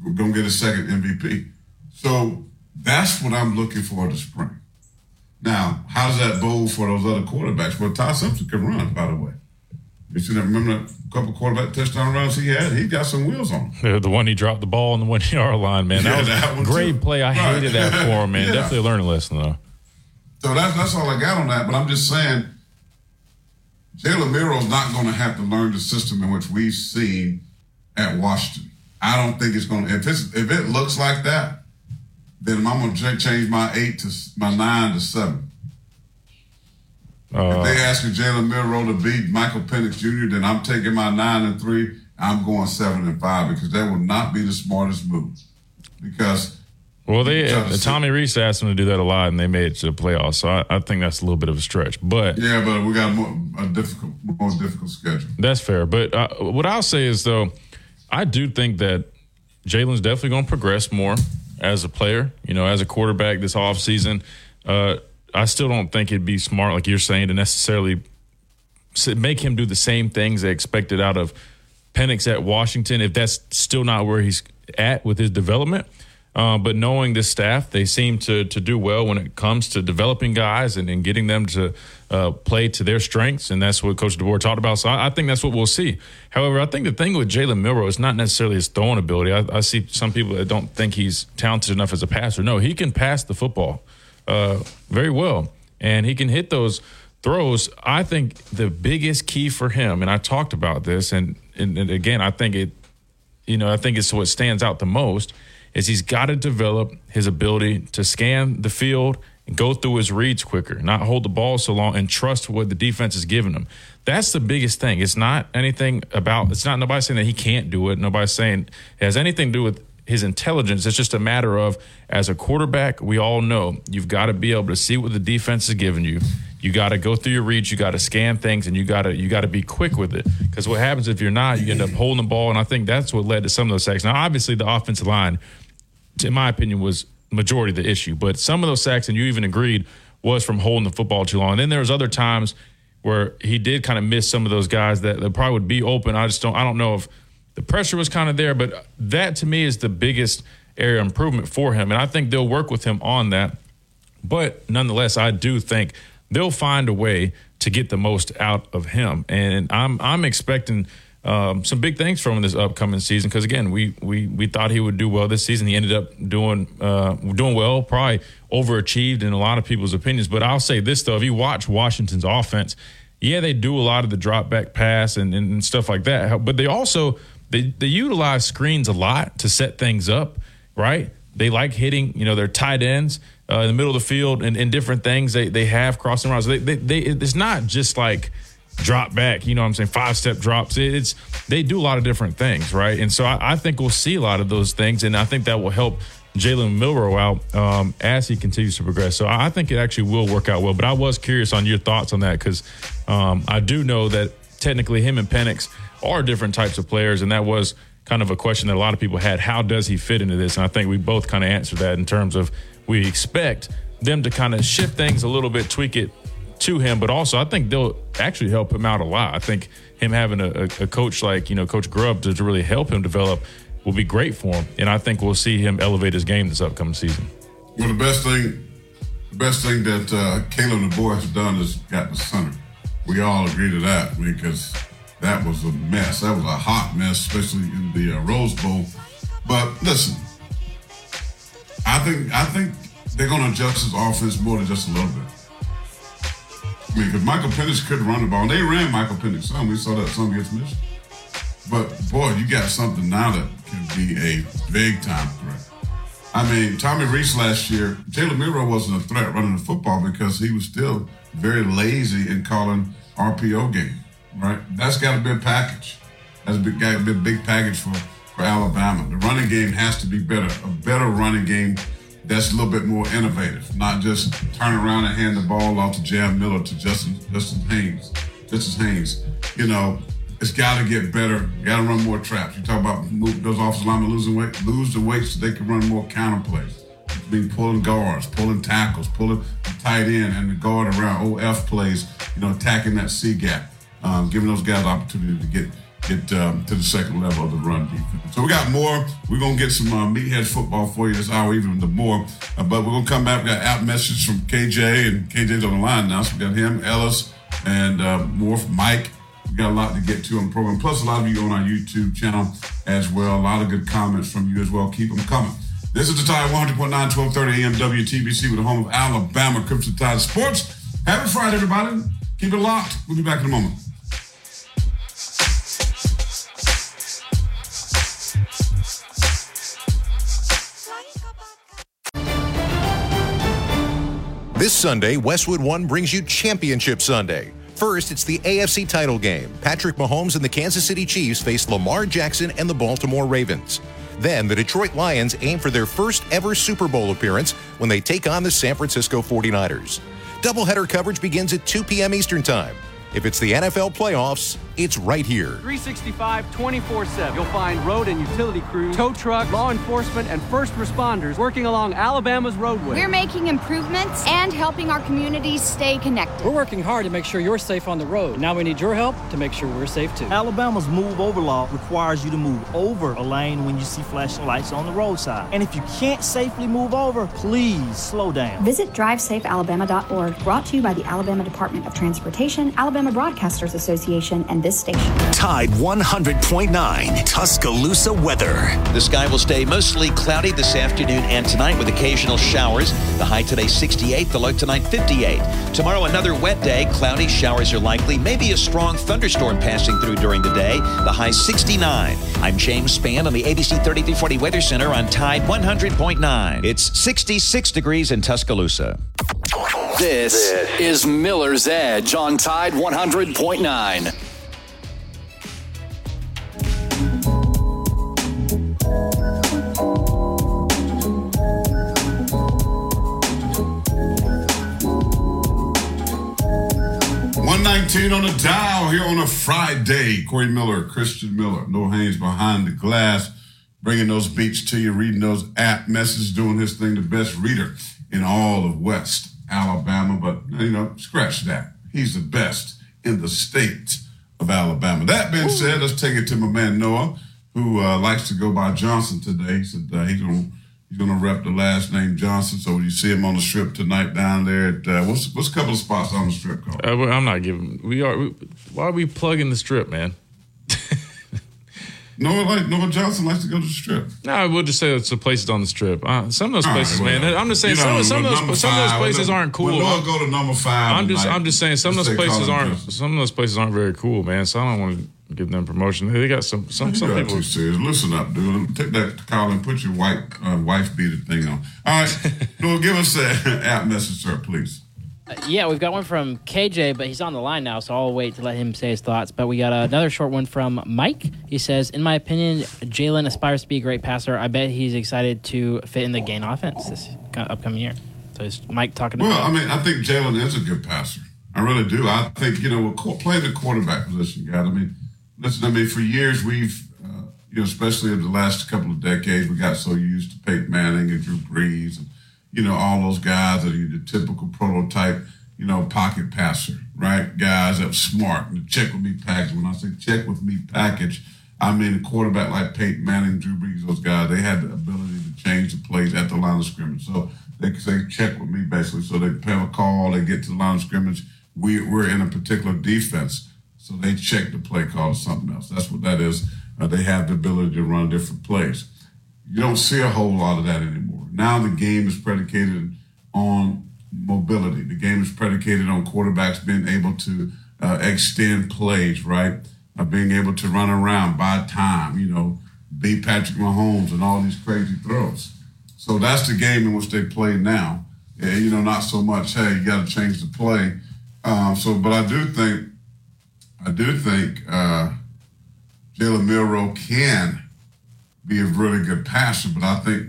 We're going to get a second MVP. So that's what I'm looking for this spring. Now, how does that bode for those other quarterbacks? Well, Ty Simpson can run, by the way. You see that? Remember that couple quarterback touchdown runs he had? He got some wheels on him. The one he dropped the ball on the one yard line, man. That Yeah, was that a one great too. play. I Right. hated that for him, man. Yeah. Definitely a learning lesson, though. So that's that's all I got on that. But I'm just saying, Jalen Milroe's not going to have to learn the system in which we've seen at Washington. I don't think it's going to. If it's if it looks like that, then I'm going to change my eight to my nine to seven. Uh, if they asking Jalen Milroe to beat Michael Penix Jr., then I'm taking my nine and three. I'm going seven and five because that would not be the smartest move. Because Well, they Try to see- Tommy Rees asked them to do that a lot, and they made it to the playoffs. So I, I think that's a little bit of a stretch, but yeah, but we got a more, a difficult, more difficult schedule. that's fair. But uh, what I'll say is though, I do think that Jalen's definitely going to progress more as a player. You know, as a quarterback this offseason. Uh, I still don't think it'd be smart, like you're saying, to necessarily make him do the same things they expected out of Penix at Washington if that's still not where he's at with his development. Uh, but knowing this staff, they seem to to do well when it comes to developing guys and, and getting them to uh, play to their strengths, and that's what Coach DeBoer talked about. So I, I think that's what we'll see. However, I think the thing with Jalen Milroe is not necessarily his throwing ability. I, I see some people that don't think he's talented enough as a passer. No, he can pass the football uh, very well, and he can hit those throws. I think the biggest key for him, and I talked about this, and, and, and again, I think it, you know, I think it's what stands out the most is he's got to develop his ability to scan the field and go through his reads quicker, not hold the ball so long, and trust what the defense is giving him. That's the biggest thing. It's not anything about. It's not nobody saying that he can't do it. Nobody's saying it has anything to do with his intelligence. It's just a matter of, as a quarterback, we all know you've got to be able to see what the defense is giving you. You got to go through your reads. You got to scan things, and you got to you got to be quick with it. Because what happens if you're not, you end up holding the ball, and I think that's what led to some of those sacks. Now, obviously, the offensive line, in my opinion, was majority of the issue. But some of those sacks, and you even agreed, was from holding the football too long. And then there was other times where he did kind of miss some of those guys that, that probably would be open. I just don't I don't know if the pressure was kind of there, but that to me is the biggest area improvement for him. And I think they'll work with him on that. But nonetheless, I do think they'll find a way to get the most out of him. And I'm I'm expecting um, some big things from him this upcoming season because again, we we we thought he would do well this season. He ended up doing uh, doing well, probably overachieved in a lot of people's opinions. But I'll say this though: if you watch Washington's offense, yeah, they do a lot of the drop back pass and, and stuff like that, but they also they they utilize screens a lot to set things up, right? They like hitting, you know, their tight ends uh, in the middle of the field and, and different things they, they have crossing routes. They, they, they, it's not just like drop back, you know what I'm saying, five step drops. It's they do a lot of different things, right? And so I, I think we'll see a lot of those things, and I think that will help Jalen Milroe out um, as he continues to progress. So I think it actually will work out well. But I was curious on your thoughts on that because um, I do know that technically him and Penix are different types of players, and that was kind of a question that a lot of people had. How does he fit into this? And I think we both kind of answered that in terms of we expect them to kind of shift things a little bit, tweak it to him, but also I think they'll actually help him out a lot. I think him having a, a coach like you know Coach Grubb to, to really help him develop will be great for him, and I think we'll see him elevate his game this upcoming season. Well, the best thing, the best thing that uh, Caleb boys have done is got the center. We all agree to that because that was a mess. That was a hot mess, especially in the uh, Rose Bowl. But listen, I think I think they're going to adjust his offense more than just a little bit. I mean, because Michael Penix couldn't run the ball. And they ran Michael Penix some. We saw that some against Michigan. But boy, you got something now that can be a big time threat. I mean, Tommy Rees last year, Jalen Milroe wasn't a threat running the football because he was still very lazy in calling RPO game. Right? That's got to be a package. That's got to be a big big package for, for Alabama. The running game has to be better. A better running game that's a little bit more innovative, not just turn around and hand the ball off to Jam Miller to Justice Justice Haynes, Justice Haynes. You know, it's got to get better. Got to run more traps. You talk about those offensive linemen losing weight, lose the weight so they can run more counter plays. Mean, pulling guards, pulling tackles, pulling tight end and the guard around OF plays. You know, attacking that C gap, um, giving those guys opportunity to get get um, to the second level of the run defense. So we got more. We're gonna get some uh, meathead football for you this hour, even the more. Uh, but we're gonna come back. We got app message from KJ, and KJ's on the line now. So we got him, Ellis, and uh, more from Mike. We got a lot to get to on the program. Plus, a lot of you on our YouTube channel as well. A lot of good comments from you as well. Keep them coming. This is the Tide 100.9, 1230 AM WTBC with the home of Alabama Crimson Tide Sports. Happy Friday, everybody. Keep it locked. We'll be back in a moment. This Sunday, Westwood One brings you Championship Sunday. First, it's the AFC title game. Patrick Mahomes and the Kansas City Chiefs face Lamar Jackson and the Baltimore Ravens. Then, the Detroit Lions aim for their first ever Super Bowl appearance when they take on the San Francisco 49ers. Doubleheader coverage begins at 2 p.m. Eastern Time. If it's the NFL playoffs, it's right here. 365 24 7. You'll find road and utility crews, tow truck, law enforcement, and first responders working along Alabama's roadway. We're making improvements and helping our communities stay connected. We're working hard to make sure you're safe on the road. Now we need your help to make sure we're safe too. Alabama's move over law requires you to move over a lane when you see flashing lights on the roadside. And if you can't safely move over, please slow down. Visit drivesafealabama.org, brought to you by the Alabama Department of Transportation, Alabama Broadcasters Association, and this station. Tide 100.9 Tuscaloosa weather. The sky will stay mostly cloudy this afternoon and tonight with occasional showers. The high today 68, the low tonight 58. Tomorrow another wet day, cloudy showers are likely, maybe a strong thunderstorm passing through during the day. The high 69. I'm James Spann on the ABC 3340 Weather Center on Tide 100.9. It's 66 degrees in Tuscaloosa. This is Miller's Edge on Tide 100.9. One nineteen on the dial here on a Friday. Corey Miller, Christian Miller, Noah Haynes behind the glass. bringing those beats to you, reading those app messages, doing his thing, the best reader in all of West Alabama. But, you know, scratch that. He's the best in the state of Alabama. That being said, let's take it to my man Noah, who uh, likes to go by Johnson today. He said uh, he's going to He's gonna rep the last name Johnson. So you see him on the strip tonight down there at uh, what's what's a couple of spots on the strip called? Uh, I'm not giving. We are. We, why are we plugging the strip, man? Noah like Noah Johnson likes to go to the strip. No, we'll just say it's the places on the strip. Uh, some of those All right, places, well, man. I'm just saying you some, know, some of those some of those places when- aren't cool. when Noah go to number five I'm just tonight, I'm just saying some of those places aren't Johnson. some of those places aren't very cool, man. So I don't want to give them promotion. They got some some You some got people. too serious. Listen up, dude. Take that call and put your white uh, wife beater thing on. All right, Noah, give us that app message, sir, please. Uh, yeah, we've got one from KJ, but he's on the line now, so I'll wait to let him say his thoughts. But we got another short one from Mike. He says, "In my opinion, Jalen aspires to be a great passer. I bet he's excited to fit in the Gain offense this upcoming year." So it's Mike talking Well, about. I mean, I think Jalen is a good passer. I really do. I think you know, we're co- playing the quarterback position, guys. I mean, listen. I mean, for years we've, uh, you know, especially in the last couple of decades, we got so used to Peyton Manning and Drew Brees, and you know, all those guys that are the typical prototype, you know, pocket passer, right? Guys that smart and check with me package. When I say check with me package, I mean a quarterback like Peyton Manning, Drew Brees, those guys. They had the ability to change the plays at the line of scrimmage. So they can say check with me basically. So they have a call, they get to the line of scrimmage. We, we're in a particular defense. So they check the play call or something else. That's what that is. Uh, they have the ability to run different plays. You don't see a whole lot of that anymore. Now the game is predicated on mobility. The game is predicated on quarterbacks being able to uh, extend plays, right? Uh, being able to run around, by time, you know, beat Patrick Mahomes and all these crazy throws. So that's the game in which they play now. You know, not so much, hey, you got to change the play. Um, so, but I do think, I do think uh, Jalen Milroe can be a really good passer, but I think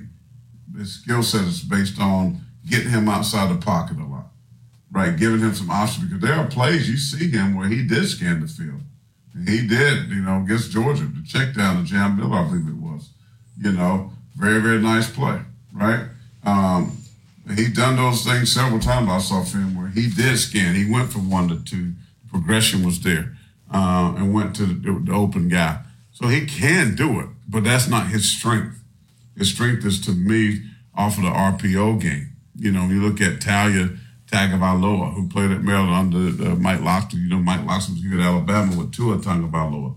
his skill set is based on getting him outside the pocket a lot, right? Giving him some options because there are plays you see him where he did scan the field. He did, you know, against Georgia, the check down to Jam Bill, I believe it was. You know, very, very nice play, right? Um, he done those things several times. I saw film where he did scan. He went from one to two. Progression was there, uh, and went to the, the open guy. So he can do it, but that's not his strength. His strength is to me off of the RPO game. You know, you look at Taulia Tagovailoa, who played at Maryland under uh, Mike Locksley. You know, Mike Locksley was here at Alabama with Tua Tagovailoa.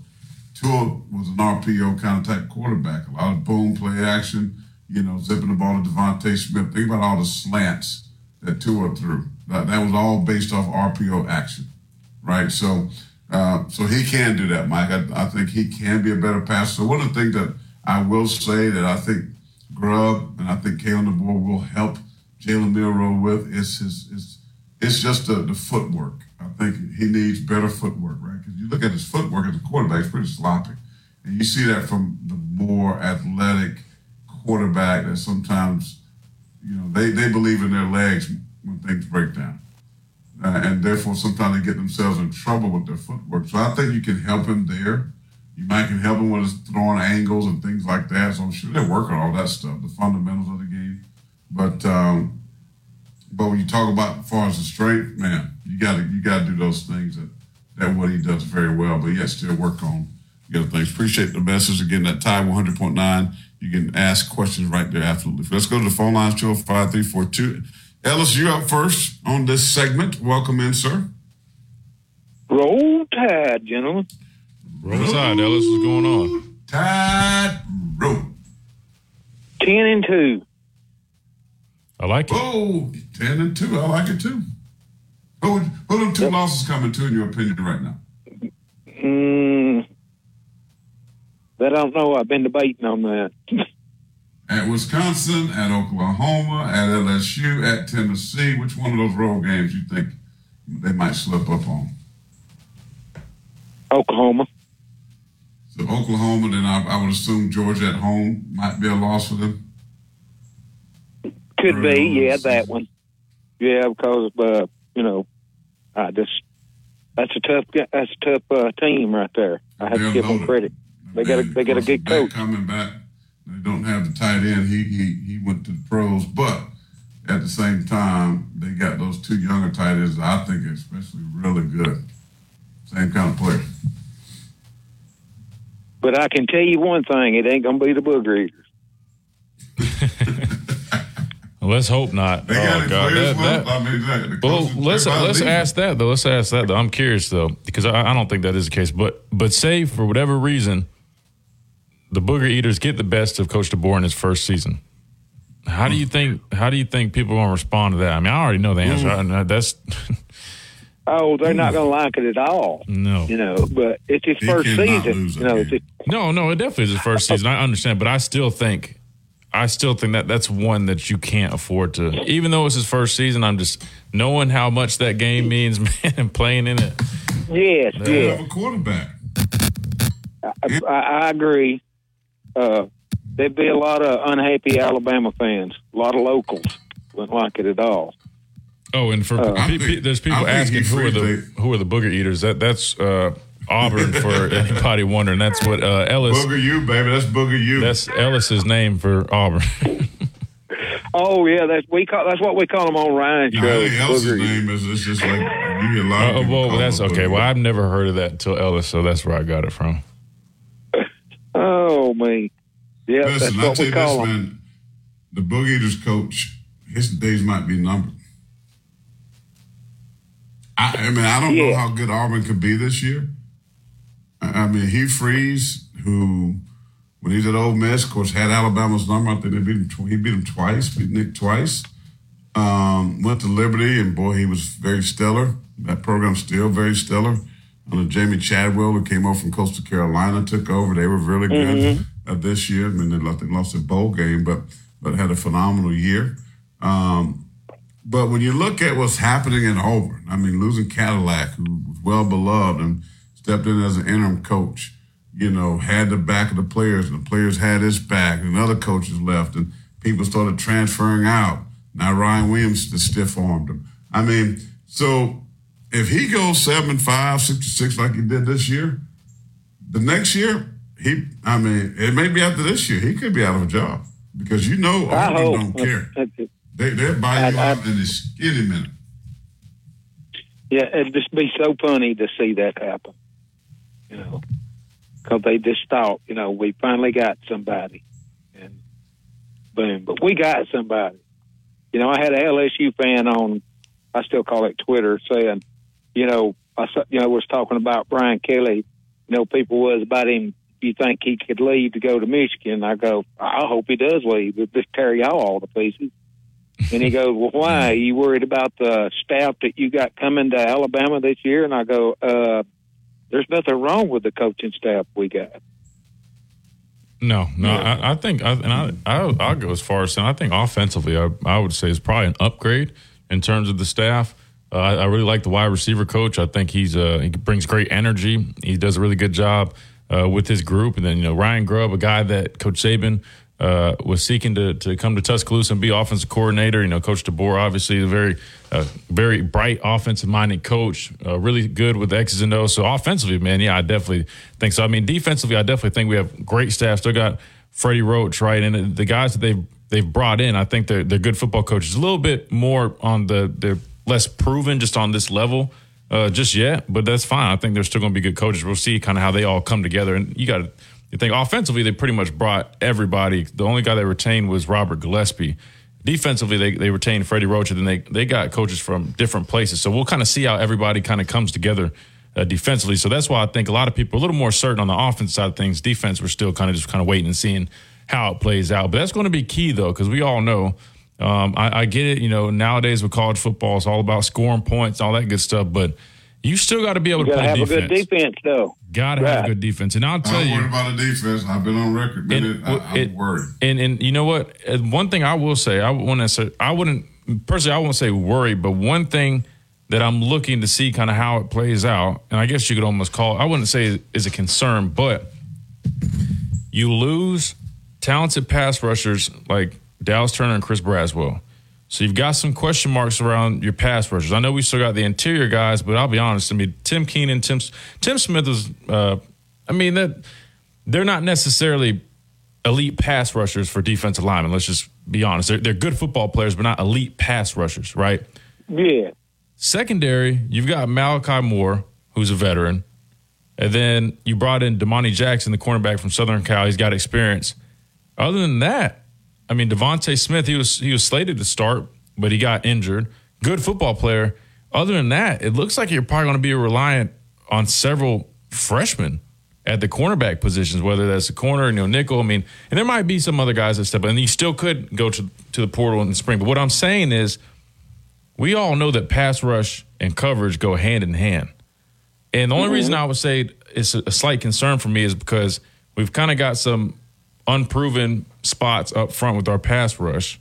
Tua was an RPO kind of type quarterback. A lot of boom play action. You know, zipping the ball to DeVonta Smith. Think about all the slants that Tua threw. That, that was all based off RPO action, right? So, uh, so he can do that, Mike. I, I think he can be a better passer. So one of the things that I will say that I think Grubb and I think Kalen DeBoer will help Jalen Milroe with is his is it's just the, the footwork. I think he needs better footwork, right? Because you look at his footwork as a quarterback, it's pretty sloppy. And you see that from the more athletic quarterback that sometimes, you know, they, they believe in their legs when things break down. Uh, and therefore, sometimes they get themselves in trouble with their footwork. So I think you can help him there. You might can help him with his throwing angles and things like that. So I'm sure they're working on all that stuff, the fundamentals of the game. But um, but when you talk about as far as the strength, man, you got to you got to do those things that that what he does very well. But yet still work on the other things. Appreciate the message again. That Tide 100.9. You can ask questions right there. Absolutely. Let's go to the phone lines. 205 Ellis, you're up first on this segment. Welcome in, sir. Roll Tide, gentlemen. Roll Tide, Ellis. What's going on? Tide roll. Ten and two. I like it. Oh, 10 and 2. I like it too. Who, who them two losses coming to, in your opinion, right now? Mm, that I don't know. I've been debating on that. At Wisconsin, at Oklahoma, at LSU, at Tennessee. Which one of those road games you think they might slip up on? Oklahoma. So Oklahoma, then I, I would assume Georgia at home might be a loss for them. Could Early be, yeah, that one. Yeah, because uh, you know, I just that's a tough that's a tough uh, team right there. I have They're to give them credit. They got a they got a good coach. coming back. Don't have the tight end. He he he went to the pros, but at the same time, they got those two younger tight ends. that I think, are especially really good. Same kind of player. But I can tell you one thing: it ain't gonna be the booger eaters. Let's hope not. They oh any God, that, that, I mean, that, the well, let's let's leaving. ask that though. Let's ask that though. I'm curious though because I, I don't think that is the case. But but say for whatever reason, the booger eaters get the best of Coach DeBoer in his first season. How do you think? How do you think people are going to respond to that? I mean, I already know the answer. Mm. I, that's Oh, they're not gonna like it at all. no, You know, but it's his He first season. You know, it's his, no, no. It definitely is his first season. I understand, but I still think. I still think that that's one that you can't afford to. Even though it's his first season, I'm just knowing how much that game means, man, and playing in it. yes, They yes. have a quarterback. I, I, I agree. Uh, there'd be a lot of unhappy Alabama fans. A lot of locals wouldn't like it at all. Oh, and for Uh, pe- pe- there's people asking who are the frees who are the booger eaters. That that's uh, Auburn for anybody wondering. That's what uh, Ellis. Booger you, baby. That's booger you. That's Ellis's name for Auburn. Oh yeah, that's we call that's what we call them on Ryan's No, show. I Ellis's Booger name is it's just like you hear a lot of Uh, people well, call that's him okay. booger. Well, I've never heard of that until Ellis, so that's where I got it from. Me, yeah, Listen, that's I what tell we you call this, them. man. The Boogie Eaters coach, his days might be numbered. I, I mean, I don't know how good Auburn could be this year. I, I mean, Hugh Freeze, who when he's at Ole Miss, of course, had Alabama's number. I think they beat him. Tw- he beat him twice. Beat Nick twice. Um, went to Liberty, and boy, he was very stellar. That program's still very stellar. Under Jamie Chadwell, who came over from Coastal Carolina, took over. They were really good Mhm. uh, this year. I mean, they lost, they lost a bowl game, but but had a phenomenal year. Um, but when you look at what's happening in Auburn, I mean, losing Cadillac, who was well beloved and stepped in as an interim coach, you know, had the back of the players, and the players had his back, and other coaches left, and people started transferring out. Now Ryan Williams just stiff armed him. I mean, so if he goes seven and five, six to six like he did this year, the next year, he I mean, it may be after this year, he could be out of a job. Because you know I hope. don't care. They they'll buy you I- I- out in a skinny minute. Yeah, it'd just be so funny to see that happen. You know, because they just thought, you know, we finally got somebody, and boom. But we got somebody. You know, I had an LSU fan on. I still call it Twitter, saying, you know, I you know was talking about Brian Kelly. You know, people was about him. You think he could leave to go to Michigan? I go, I hope he does leave. But just tear y'all all to pieces. And he goes, Well, why? Are you worried about the staff that you got coming to Alabama this year? And I go, uh, There's nothing wrong with the coaching staff we got. No, no, I, I think, I, and I, I, I'll go as far as saying I think offensively, I, I would say is probably an upgrade in terms of the staff. Uh, I, really like the wide receiver coach. I think he's uh, he brings great energy. He does a really good job uh, with his group. And then you know Ryan Grubb, a guy that Coach Saban uh, was seeking to to come to Tuscaloosa and be offensive coordinator. You know, Coach DeBoer, obviously a very uh, very bright offensive minded coach, uh, really good with X's and O's. So offensively, man, yeah, I definitely think so. I mean, defensively, I definitely think we have great staff. Still got Freddie Roach, right, and the- guys that they've they've brought in, I think they're they're good football coaches. A little bit more on the they're less proven just on this level. Uh, just yet, but that's fine. I think they're still going to be good coaches. We'll see kind of how they all come together. And you got to you think offensively, they pretty much brought everybody. The only guy they retained was Robert Gillespie. Defensively, they, they retained Freddie Roach, and then they, they got coaches from different places. So we'll kind of see how everybody kind of comes together uh, defensively. So that's why I think a lot of people are a little more certain on the offense side of things. Defense, we're still kind of just kind of waiting and seeing how it plays out. But that's going to be key, though, because we all know. Um, I, I get it. You know, nowadays with college football, it's all about scoring points, all that good stuff. But you still got to be able You to play have defense. a good defense, though. Got to have a good defense. And I'll tell I'm you, worried about the defense. I've been on record, man. And- I, I'm it- worried. And and you know what? Uh, One thing I will say, I wouldn't say, I wouldn't personally, I won't say worry, but one thing that I'm looking to see kind of how it plays out, and I guess you could almost call, it, I wouldn't say is a concern, but you lose talented pass rushers like Dallas Turner and Chris Braswell. So you've got some question marks around your pass rushers. I know we still got the interior guys, but I'll be honest. I mean, Tim Keenan, Tim Tim Smith was. Uh, I mean that they're not necessarily elite pass rushers for defensive linemen. Let's just be honest. They're, they're good football players, but not elite pass rushers, right? Yeah. Secondary, you've got Malachi Moore, who's a veteran. And then you brought in Domani Jackson, the cornerback from Southern Cal. He's got experience. Other than that, I mean Devontae Smith, he was he was slated to start, but he got injured. Good football player. Other than that, it looks like you're probably going to be reliant on several freshmen at the cornerback positions, whether that's a corner, you know, nickel. I mean, and there might be some other guys that step up, and you still could go to to the portal in the spring. But what I'm saying is, we all know that pass rush and coverage go hand in hand. And the only Mm-hmm. reason I would say it's a, a slight concern for me is because we've kind of got some unproven spots up front with our pass rush.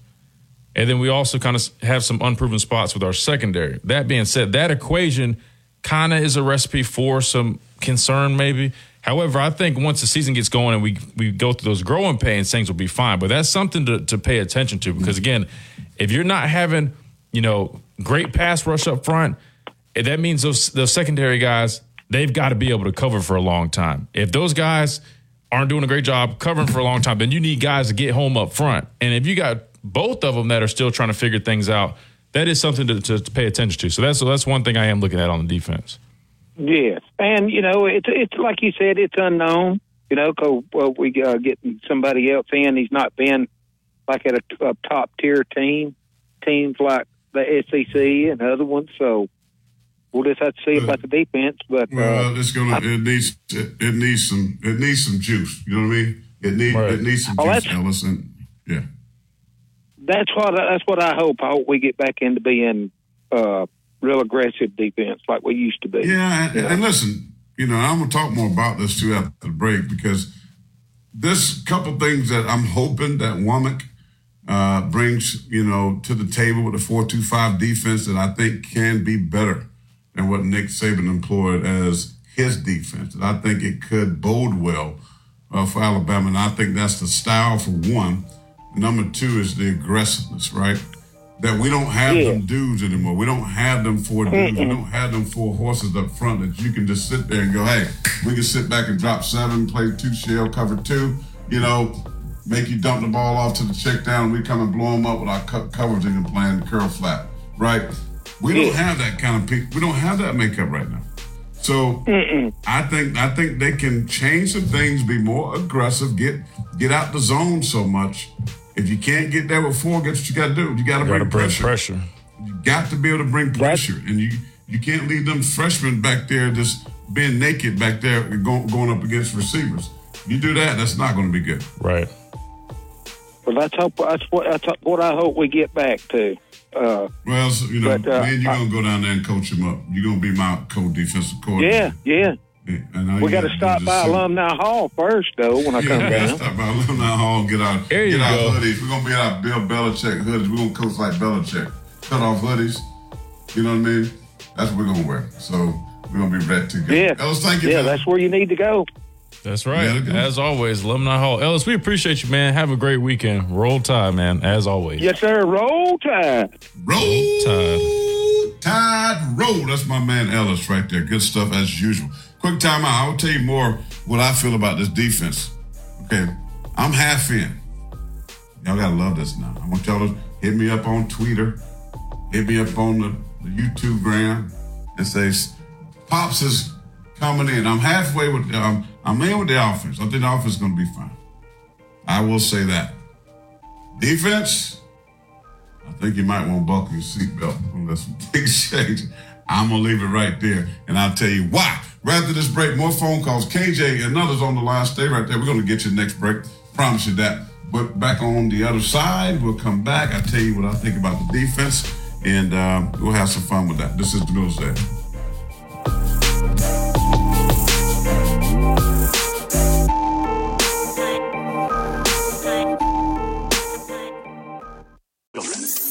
And then we also kind of have some unproven spots with our secondary. That being said, that equation kind of is a recipe for some concern, maybe. However, I think once the season gets going and we we go through those growing pains, things will be fine. But that's something to, to pay attention to because again, if you're not having, you know, great pass rush up front, eh, that means those those secondary guys, they've got to be able to cover for a long time. If those guys aren't doing a great job covering for a long time, then you need guys to get home up front. And if you got both of them that are still trying to figure things out, that is something to, to, to pay attention to. So that's that's one thing I am looking at on the defense. Yes, and you know it's it's like you said, it's unknown. You know, because well, we uh, getting somebody else in. He's not been like at a, a top tier team, teams like the SEC and other ones. So we'll just have to see about the defense. But Well, uh, it's gonna. It needs. It, it needs some. It needs some juice. You know what I mean? It need. It needs some Oh, juice, that's- Ellis. And yeah. that's what that's what I hope. I hope we get back into being uh, real aggressive defense like we used to be. Yeah, and, and listen, you know, I'm gonna talk more about this too after the break because this couple things that I'm hoping that Wommack uh, brings, you know, to the table with the four two five defense that I think can be better than what Nick Saban employed as his defense. And I think it could bode well uh, for Alabama, and I think that's the style for one. Number two is the aggressiveness, right? That we don't have them dudes anymore. We don't have them four dudes. We don't have them four horses up front that you can just sit there and go, hey, we can sit back and drop seven, play two shell, cover two, you know, make you dump the ball off to the check down. We come and blow them up with our co- coverage and the curl flat, right? We don't have that kind of pe- we don't have that makeup right now. So I think I think they can change some things, be more aggressive, get get out the zone so much. If you can't get there with four, guess what you got to do? You got to bring, bring pressure. pressure. You got to be able to bring pressure, and you you can't leave them freshmen back there just being naked back there going going up against receivers. You do that, that's not going to be good. Right. Well, that's hope. That's what that's what I hope we get back to. Uh, Well, so, you know, But, uh, man, you're gonna go down there and coach him up. You're gonna be my co-defensive coordinator. yeah, yeah. Yeah, We got to gotta stop by sit- Alumni Hall first, though. When I Yeah, come we gotta down. stop by Alumni Hall and get our There get our go. hoodies. We're gonna be our Bill Belichick hoodies. We're gonna coach like Belichick. Cut off hoodies. You know what I mean? That's what we're gonna wear. So we're gonna be ready to go. Yeah, Ellis, thank you. yeah, man. that's where you need to go. That's right. As always, Alumni Hall. Ellis, we appreciate you, man. Have a great weekend. Roll Tide, man. As always. Yes, sir. Roll Tide. Roll Tide. Tide roll. That's my man Ellis right there. Good stuff as usual. Quick timeout. I will tell you more what I feel about this defense. Okay, I'm half in. Y'all gotta love this now. I want y'all to hit me up on Twitter, hit me up on the, the YouTube gram, and say Pops is coming in. I'm halfway with. Um, I'm in with the offense. I think the offense is gonna be fine. I will say that. Defense. I think you might want to buckle your seatbelt unless some things change. I'm gonna leave it right there, and I'll tell you why. Right after this break, more phone calls. KJ and others on the line. Stay right there. We're gonna get you next break. Promise you that. But back on the other side, we'll come back. I'll tell you what I think about the defense, and um, we'll have some fun with that. This is the Middle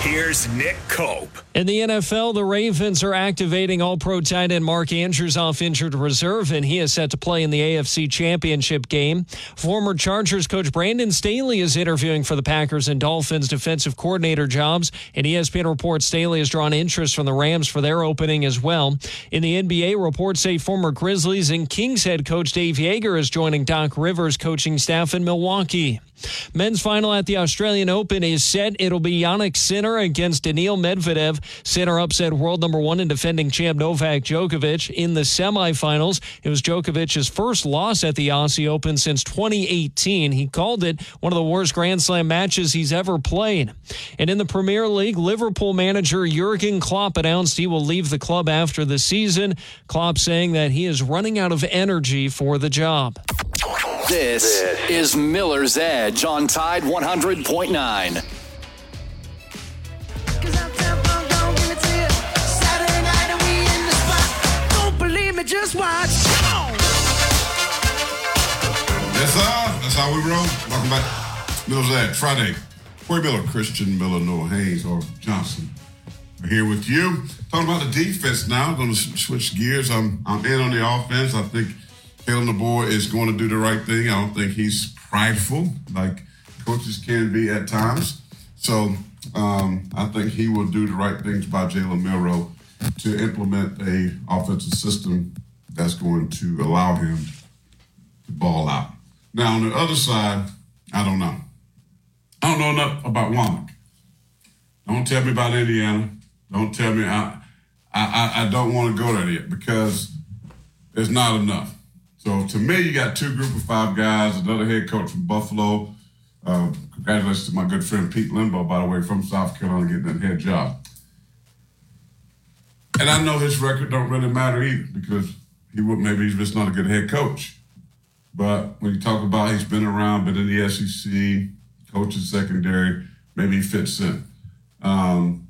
Here's Nick Cope. In the NFL, the Ravens are activating all pro tight end Mark Andrews off injured reserve, and he is set to play in the AFC Championship game. Former Chargers coach Brandon Staley is interviewing for the Packers and Dolphins defensive coordinator jobs, and ESPN reports Staley has drawn interest from the Rams for their opening as well. In the NBA, reports say former Grizzlies and Kings head coach Dave Joerger is joining Doc Rivers' coaching staff in Milwaukee. Men's final at the Australian Open is set. It'll be Jannik Sinner against Daniil Medvedev. Sinner upset world number one and defending champ Novak Djokovic in the semifinals. It was Djokovic's first loss at the Aussie Open since 2018. He called it one of the worst Grand Slam matches he's ever played. And in the Premier League, Liverpool manager Jurgen Klopp announced he will leave the club after the season. Klopp saying that he is running out of energy for the job. This, is Miller's Edge on Tide 100.9. just watch. That's all. That's how we roll. Welcome back. Miller's Edge, Friday. Corey Miller, Christian Miller, Noah Hayes, or Johnson. We're here with you. Talking about the defense now. Going to switch gears. I'm I'm in on the offense. I think Kalen DeBoer is going to do the right thing. I don't think he's prideful like coaches can be at times. So um, I think he will do the right things by Jalen Milroe to implement a offensive system that's going to allow him to ball out. Now on the other side, I don't know. I don't know enough about Wommack. Don't tell me about Indiana. Don't tell me I I, I, don't want to go there yet because there's not enough. So to me, you got two group of five guys, another head coach from Buffalo. Uh, congratulations to my good friend Pete Lembo, by the way, from South Carolina, getting that head job. And I know his record don't really matter either because he would maybe he's just not a good head coach. But when you talk about he's been around, been in the SEC, coaches secondary, maybe he fits in. Um,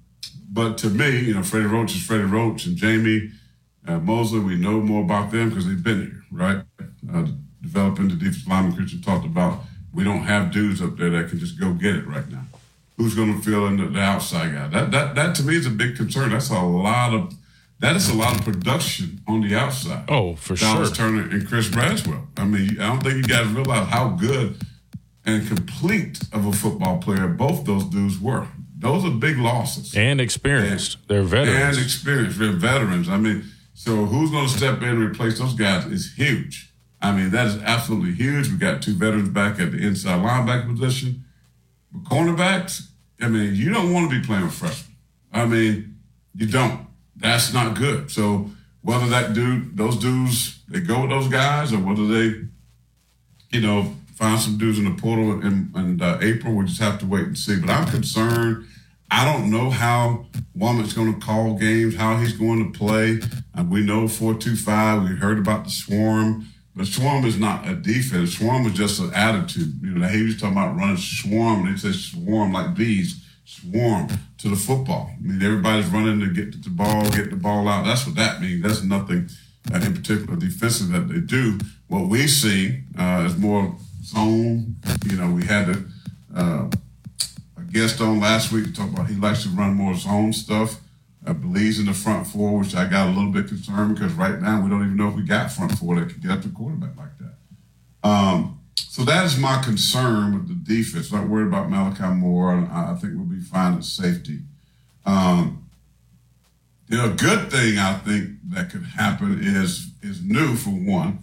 but to me, you know, Freddie Roach is Freddie Roach and Jamie uh, Mosley, we know more about them because they've been here, right? Uh, developing the defensive lineman Christian talked about. We don't have dudes up there that can just go get it right now. Who's going to fill in the, the outside guy? That, that that to me is a big concern. That's a lot of that is a lot of production on the outside. Oh, for Dallas sure. Turner and Chris Braswell. I mean, I don't think you guys realize how good and complete of a football player both those dudes were. Those are big losses. And experienced. They're veterans. And experienced. They're veterans. I mean, so who's going to step in and replace those guys is huge. I mean, that is absolutely huge. We got two veterans back at the inside linebacker position. But cornerbacks, I mean, you don't want to be playing with freshmen. I mean, you don't. That's not good. So whether that dude, those dudes, they go with those guys, or whether they, you know, find some dudes in the portal in, in uh, April, we just have to wait and see. But I'm concerned. I don't know how Wommack's going to call games, how he's going to play. And we know 425. We heard about the swarm. But swarm is not a defense. Swarm is just an attitude. You know, he was talking about running swarm. And they said swarm like bees, swarm to the football. I mean, everybody's running to get the ball, get the ball out. That's what that means. That's nothing in particular defensive that they do. What we see uh, is more zone. You know, we had a, uh, a guest on last week to talk about he likes to run more zone stuff. Uh, believes in the front four, which I got a little bit concerned because right now we don't even know if we got front four that can get up to quarterback like that. Um, so that is my concern with the defense. Not worried about Malachi Moore. I, think we'll be fine at safety. Um, a good thing I think that could happen is is new for one,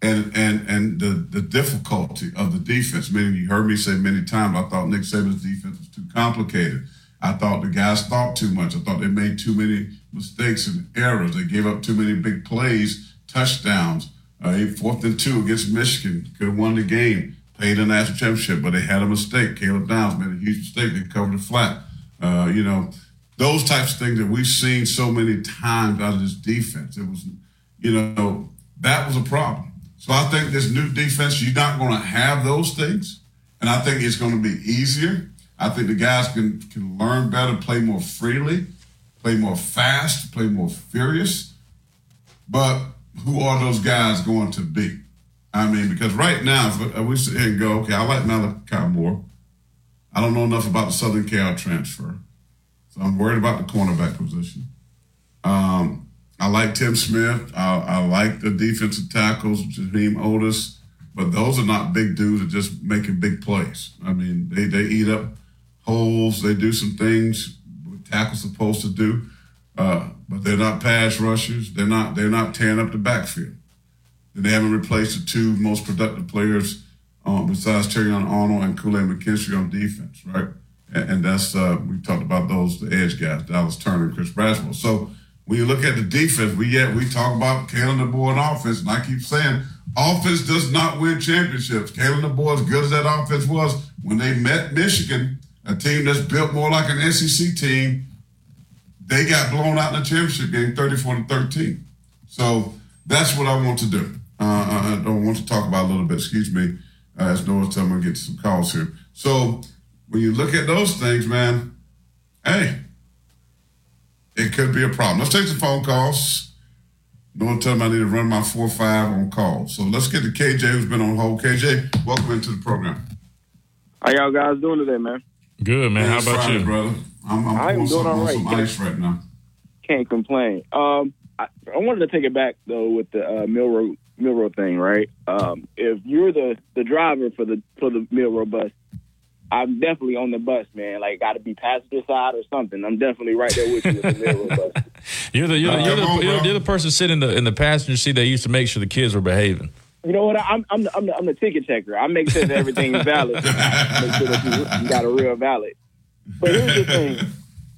and and and the the difficulty of the defense. Meaning, you heard me say many times, I thought Nick Saban's defense was too complicated. I thought the guys thought too much. I thought they made too many mistakes and errors. They gave up too many big plays, touchdowns. Uh, fourth and two against Michigan, could have won the game, played the national championship, but they had a mistake. Caleb Downs made a huge mistake. They covered it flat. Uh, you know, those types of things that we've seen so many times out of this defense. It was, you know, that was a problem. So I think this new defense, you're not going to have those things, and I think it's going to be easier. I think the guys can can learn better, play more freely, play more fast, play more furious. But who are those guys going to be? I mean, because right now, if we sit here and go, okay, I like Malachi Moore. I don't know enough about the Southern Cal transfer. So I'm worried about the cornerback position. Um, I like Tim Smith. I, I like the defensive tackles, Jaheim Oatis, but those are not big dudes that just making big plays. I mean, they, they eat up holes. They do some things tackles supposed to do, uh, but they're not pass rushers. They're not they're not tearing up the backfield. And they haven't replaced the two most productive players um, besides Terrion Arnold and Kool-Aid McKinstry on defense, right? And, and that's uh, we talked about those the edge guys, Dallas Turner and Chris Braswell. So when you look at the defense, we yet we talk about Kalen DeBoer and offense, and I keep saying offense does not win championships. Kalen DeBoer, as good as that offense was, when they met Michigan, a team that's built more like an SEC team, they got blown out in the championship game, thirty-four to thirteen. So that's what I want to do. Uh, I don't want to talk about a little bit. Excuse me, uh, as Noah's telling me to get some calls here. So when you look at those things, man, hey, it could be a problem. Let's take some phone calls. Noah tell me I need to run my four five on call. So let's get to KJ, who's been on hold. KJ, welcome into the program. How y'all guys doing today, man? Good man. How about Friday, you, brother? I'm, I'm I am doing some, all on right. some ice right now. Can't complain. Um, I, I wanted to take it back though with the uh, Milroe Milroe thing, right? Um, if you're the the driver for the for the Milroe bus, I'm definitely on the bus, man. Like, got to be passenger side or something. I'm definitely right there with you with the bus. You're the you're, the, Uh, you're, the, on, you're, you're the person sitting in the in the passenger seat that used to make sure the kids were behaving. You know what? I'm I'm the, I'm the, I'm the ticket checker. I make sure that everything is valid. make sure that you, you got a real valid. But here's the thing.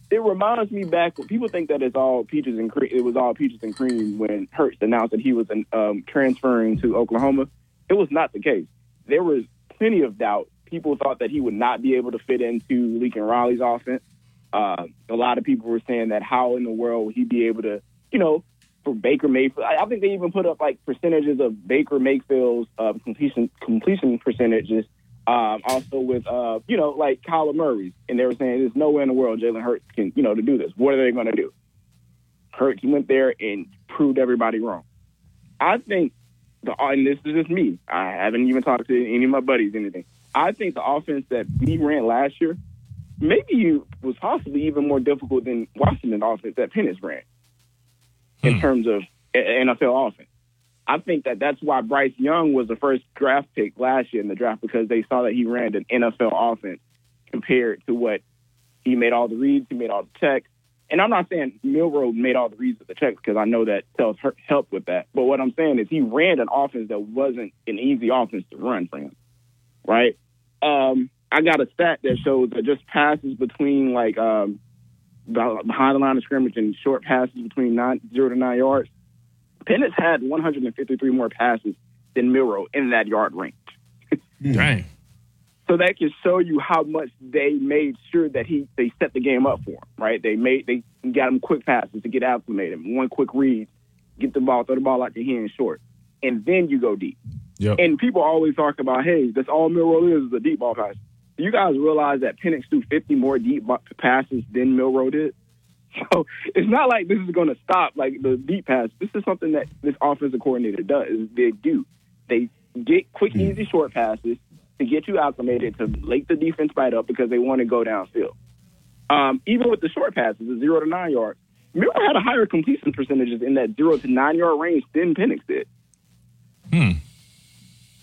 It reminds me back when people think that it's all peaches and cream. It was all peaches and cream when Hurts announced that he was um, transferring to Oklahoma. It was not the case. There was plenty of doubt. People thought that he would not be able to fit into Lincoln Riley's offense. Uh, a lot of people were saying that how in the world would he be able to, you know, for Baker Mayfield. I, I think they even put up like percentages of Baker Mayfield's uh, completion completion percentages. Um, also with uh, you know like Kyler Murray's, and they were saying there's no way in the world Jalen Hurts can you know to do this. What are they going to do? Hurts went there and proved everybody wrong. I think the and this is just me. I haven't even talked to any of my buddies anything. I think the offense that we ran last year maybe was possibly even more difficult than Washington offense that Penix ran in terms of NFL offense. I think that that's why Bryce Young was the first draft pick last year in the draft because they saw that he ran an NFL offense compared to what he made all the reads, he made all the checks. And I'm not saying Milroe made all the reads with the checks because I know that Tells with that. But what I'm saying is he ran an offense that wasn't an easy offense to run for him, right? Um, I got a stat that shows that just passes between like um, behind the line of scrimmage and short passes between nine, zero to nine yards. Penix had 153 more passes than Milroe in that yard range. Hmm. Dang. So that can show you how much they made sure that he they set the game up for him, right? They made they got him quick passes to get acclimated, one quick read, get the ball, throw the ball out your hand short, and then you go deep. Yep. And people always talk about, hey, that's all Milroe is is a deep ball pass. Do you guys realize that Penix threw 50 more deep passes than Milroe did? So it's not like this is going to stop like the deep pass. This is something that this offensive coordinator does. They do. They get quick, easy, short passes to get you acclimated to make the defense bite up because they want to go downfield. Um, even with the short passes, the zero to nine yards, Milroe had a higher completion percentages in that zero to nine yard range than Penix did.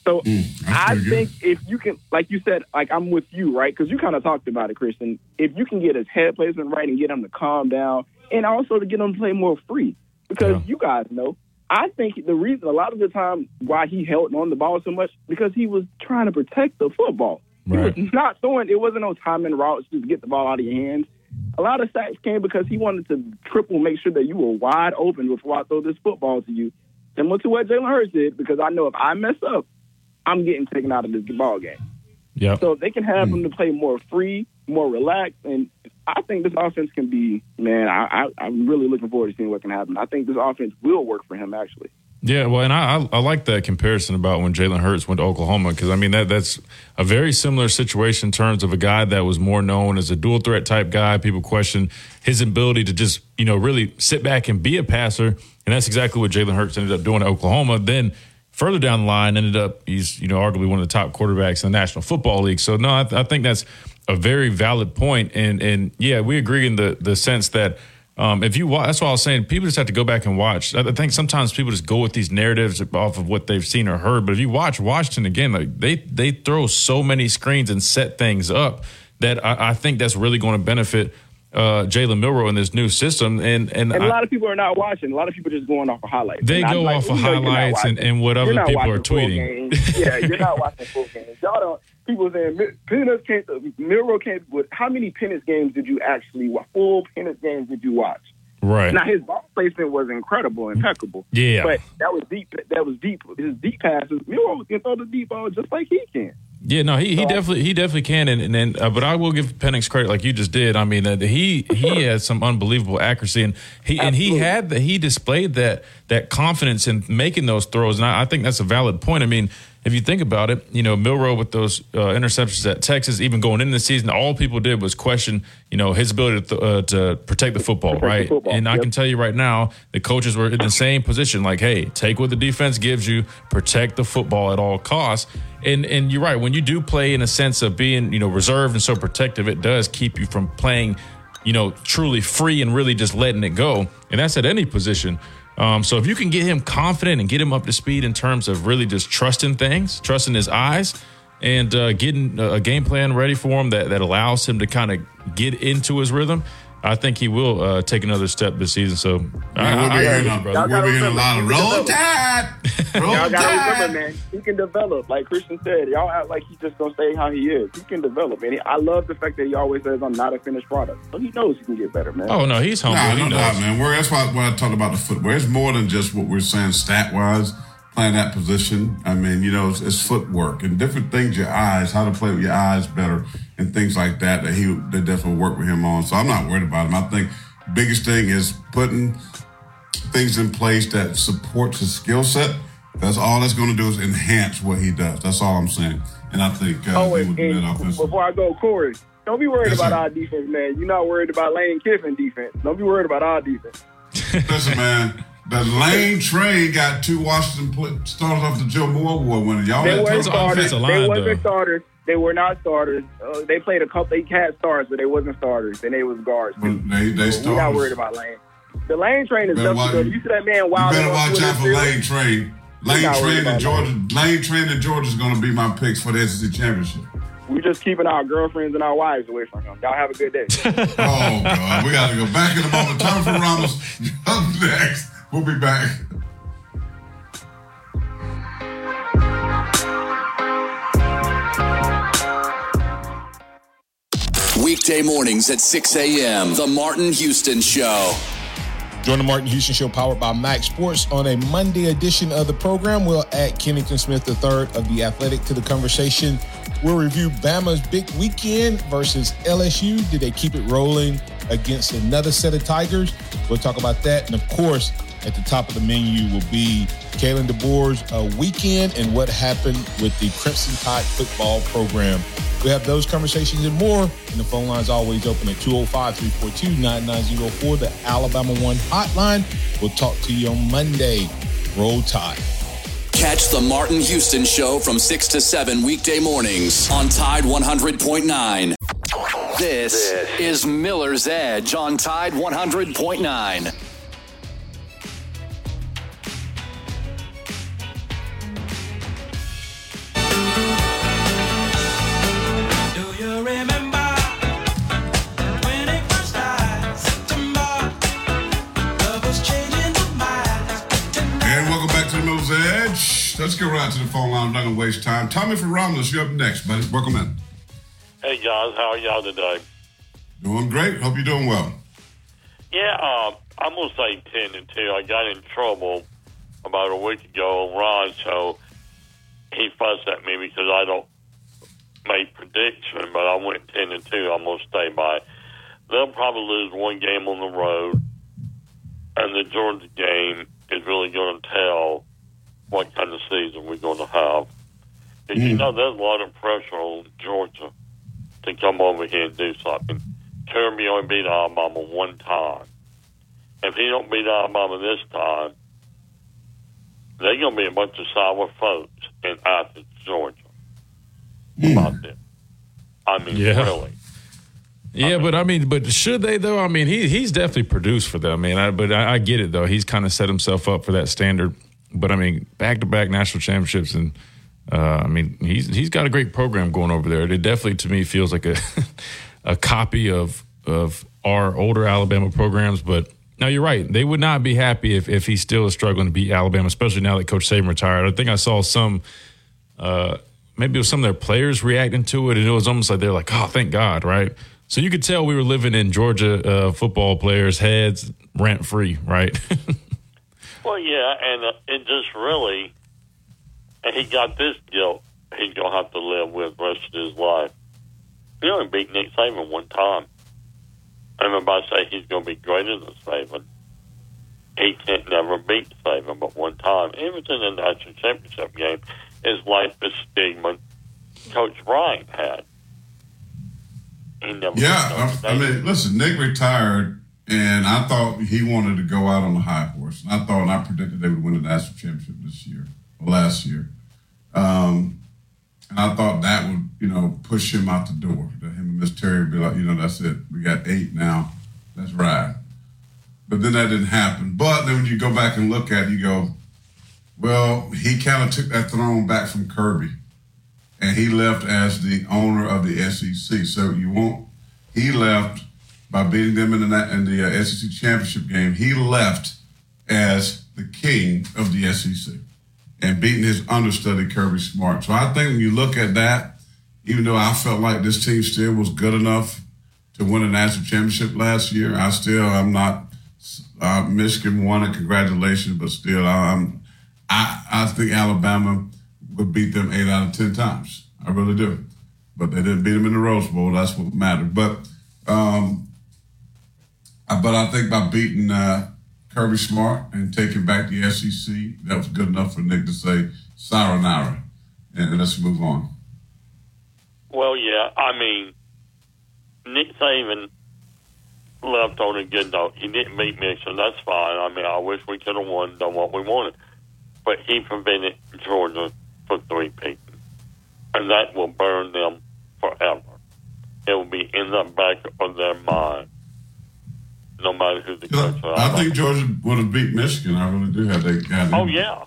So I think if you can, like you said, like I'm with you, right? Because you kind of talked about it, Christian. If you can get his head placement right and get him to calm down, and also to get him to play more free, because you guys know, I think the reason a lot of the time why he held on the ball so much because he was trying to protect the football. Right. He was not throwing. It wasn't no timing routes just to get the ball out of your hands. A lot of sacks came because he wanted to triple make sure that you were wide open before I throw this football to you. Similar to what Jalen Hurts did, because I know if I mess up, I'm getting taken out of this ball game. Yep. So they can have him to play more free, more relaxed, and I think this offense can be, man, I, I, I'm really looking forward to seeing what can happen. I think this offense will work for him, actually. Yeah, well, and I, I I like that comparison about when Jalen Hurts went to Oklahoma because I mean that that's a very similar situation in terms of a guy that was more known as a dual threat type guy. People question his ability to just you know really sit back and be a passer, and that's exactly what Jalen Hurts ended up doing at Oklahoma. Then further down the line, ended up he's you know arguably one of the top quarterbacks in the National Football League. So no, I, I think that's a very valid point, and and yeah, we agree in the the sense that. Um, if you watch, that's why I was saying people just have to go back and watch. I I think sometimes people just go with these narratives off of what they've seen or heard. But if you watch Washington again, like they they throw so many screens and set things up that I, I think that's really going to benefit uh, Jalen Milroe in this new system. And and, And a I- lot of people are not watching. A lot of people just going off of highlights. They go like, off of you know you're not highlights and- and what other people are tweeting. yeah, you're not watching full games. Y'all don't. People saying Mi- can't. Milrow can't. How many Penix games did you actually watch? Full Penix games did you watch? Right. Now his ball placement was incredible, impeccable. Yeah. but that was deep. That was deep. His deep passes. Milroe can throw the deep ball just like he can. Yeah, no, he, he So definitely he definitely can, and, and then uh, but I will give Penix credit like you just did. I mean that he he has some unbelievable accuracy, and he and he had that he displayed that that confidence in making those throws, and I, I think that's a valid point. I mean, if you think about it, you know Milroe with those uh, interceptions at Texas, even going into the season, all people did was question you know his ability to, uh, to protect the football, Protect the right? football, And I can tell you right now, the coaches were in the same position. Like, hey, take what the defense gives you, protect the football at all costs. And and you're right. When you do play in a sense of being, you know, reserved and so protective, it does keep you from playing, you know, truly free and really just letting it go. And that's at any position. Um, so if you can get him confident and get him up to speed in terms of really just trusting things, trusting his eyes, and uh, getting a game plan ready for him that, that allows him to kind of get into his rhythm, I think he will uh, take another step this season. So I, we'll be I- I hearing, agree, a- brother. we'll be hearing a lot of Y'all gotta roll remember, tide. Roll Y'all gotta remember, man. He can develop, like Christian said. Y'all act like he's just gonna stay how he is. He can develop, and he, I love the fact that he always says, "I'm not a finished product." So he knows he can get better, man. Oh no, he's humble. Nah, He no knows. doubt, man. We're, that's why when I talked about the footwear. It's more than just what we're saying stat wise, playing that position. I mean, you know, it's, it's footwork and different things. Your eyes, how to play with your eyes better, and things like that. That he that definitely work with him on. So I'm not worried about him. I think biggest thing is putting things in place that supports his skill set. That's all that's going to do is enhance what he does. That's all I'm saying. And I think uh, Oh, he and, do that and before I go, Corey, don't be worried Yes, about sir. our defense, man. You're not worried about Lane Kiffin defense. Don't be worried about our defense. Listen, man. The Lane train got two Washington pl- starters off the Joe Moore Award winner. Y'all They weren't to- starters. They wasn't starters. They were not starters. Uh, they played a couple. They had stars, but they wasn't starters, and they was guards. But they they So we're not worried about Lane. The Lane train is Better definitely watch- You see that man wild. You wild. better watch out for Lane Train. Lane Train about and Georgia. Lane Train and Georgia is going to be my picks for the SEC championship. We're just keeping our girlfriends and our wives away from him. Y'all have a good day. Oh God, we got to go back in a moment. Time for Ramos. Up next, we'll be back. Weekday mornings at 6 a.m. The Martin Houston Show. Join the Martin Houston Show powered by Max Sports on a Monday edition of the program. We'll add Kennington Smith III of The Athletic to the conversation. We'll review Bama's big weekend versus LSU. Did they keep it rolling against another set of Tigers? We'll talk about that. And of course, at the top of the menu will be Kalen DeBoer's uh, weekend and what happened with the Crimson Tide football program. We have those conversations and more. And the phone line's always open at 205 342 9904, the Alabama One hotline. We'll talk to you on Monday. Roll Tide. Catch the Martin Houston Show from 6 to 7 weekday mornings on Tide 100.9. This, is Miller's Edge on Tide 100.9. Let's get right to the phone line. I'm not going to waste time. Tommy from Romulus, you're up next, buddy. Welcome in. Hey guys, how are y'all today? Doing great. Hope you're doing well. Yeah, um, I'm gonna say ten and two. I got in trouble about a week ago on Ron, so he fussed at me because I don't make prediction, but I went ten and two. I'm gonna stay by. it. They'll probably lose one game on the road, and the Georgia game is really going to tell what kind of season we're going to have. Because you hmm. know there's a lot of pressure on Georgia to come over here and do something. Kirby only beat Alabama one time. If he don't beat Alabama this time, they're going to be a bunch of sour folks in Athens, Georgia. Hmm. About this. I mean, Yeah. really. Yeah, but I mean, but should they though? I mean, he he's definitely produced for them, man. I, but I, I get it though. He's kind of set himself up for that standard. But I mean, back to back national championships, and uh, I mean, he's he's got a great program going over there. It definitely to me feels like a a copy of of our older Alabama programs. But now you're right. They would not be happy if if he still is struggling to beat Alabama, especially now that Coach Saban retired. I think I saw some. Uh, maybe it was some of their players reacting to it, and it was almost like they're like, "Oh, thank God!" Right? So you could tell we were living in Georgia uh, football players' heads rent free, right? Well, yeah, and uh, it just really, and he got this guilt he's gonna have to live with the rest of his life. He only beat Nick Saban one time. Everybody say he's gonna be greater than Saban. He can't never beat Saban, but one time. Even in the national championship game, is like the stigma Coach Bryant had. He never. Yeah, I, I mean, listen, Nick retired, and I thought he wanted to go out on the high horse. And I thought, and I predicted they would win the national championship this year, or last year. Um, and I thought that would, you know, push him out the door. That him and Miss Terry would be like, you know, that's it. We got eight now. Let's ride. But then that didn't happen. But then when you go back and look at it, you go, well, he kind of took that throne back from Kirby and he left as the owner of the SEC. So you won't. He left by beating them in the in the uh, SEC championship game. He left as the king of the SEC and beating his understudy Kirby Smart. So I think when you look at that, even though I felt like this team still was good enough to win a national championship last year, I still I'm not. Uh, Michigan won it. Congratulations, but still, I'm. I I think Alabama would beat them eight out of ten times. I really do. But they didn't beat them in the Rose Bowl. That's what mattered. But um, but I think by beating uh, Kirby Smart and taking back the SEC, that was good enough for Nick to say sayonara, and, let's move on. Well, yeah. I mean, Nick Saban left on a good note. He didn't beat Michigan. That's fine. I mean, I wish we could have won, done what we wanted. But he prevented Georgia from three peaking. And that will burn them forever. It will be in the back of their mind, no matter who the coach is. I think Georgia would have beat Michigan. I really do have they got Oh, yeah.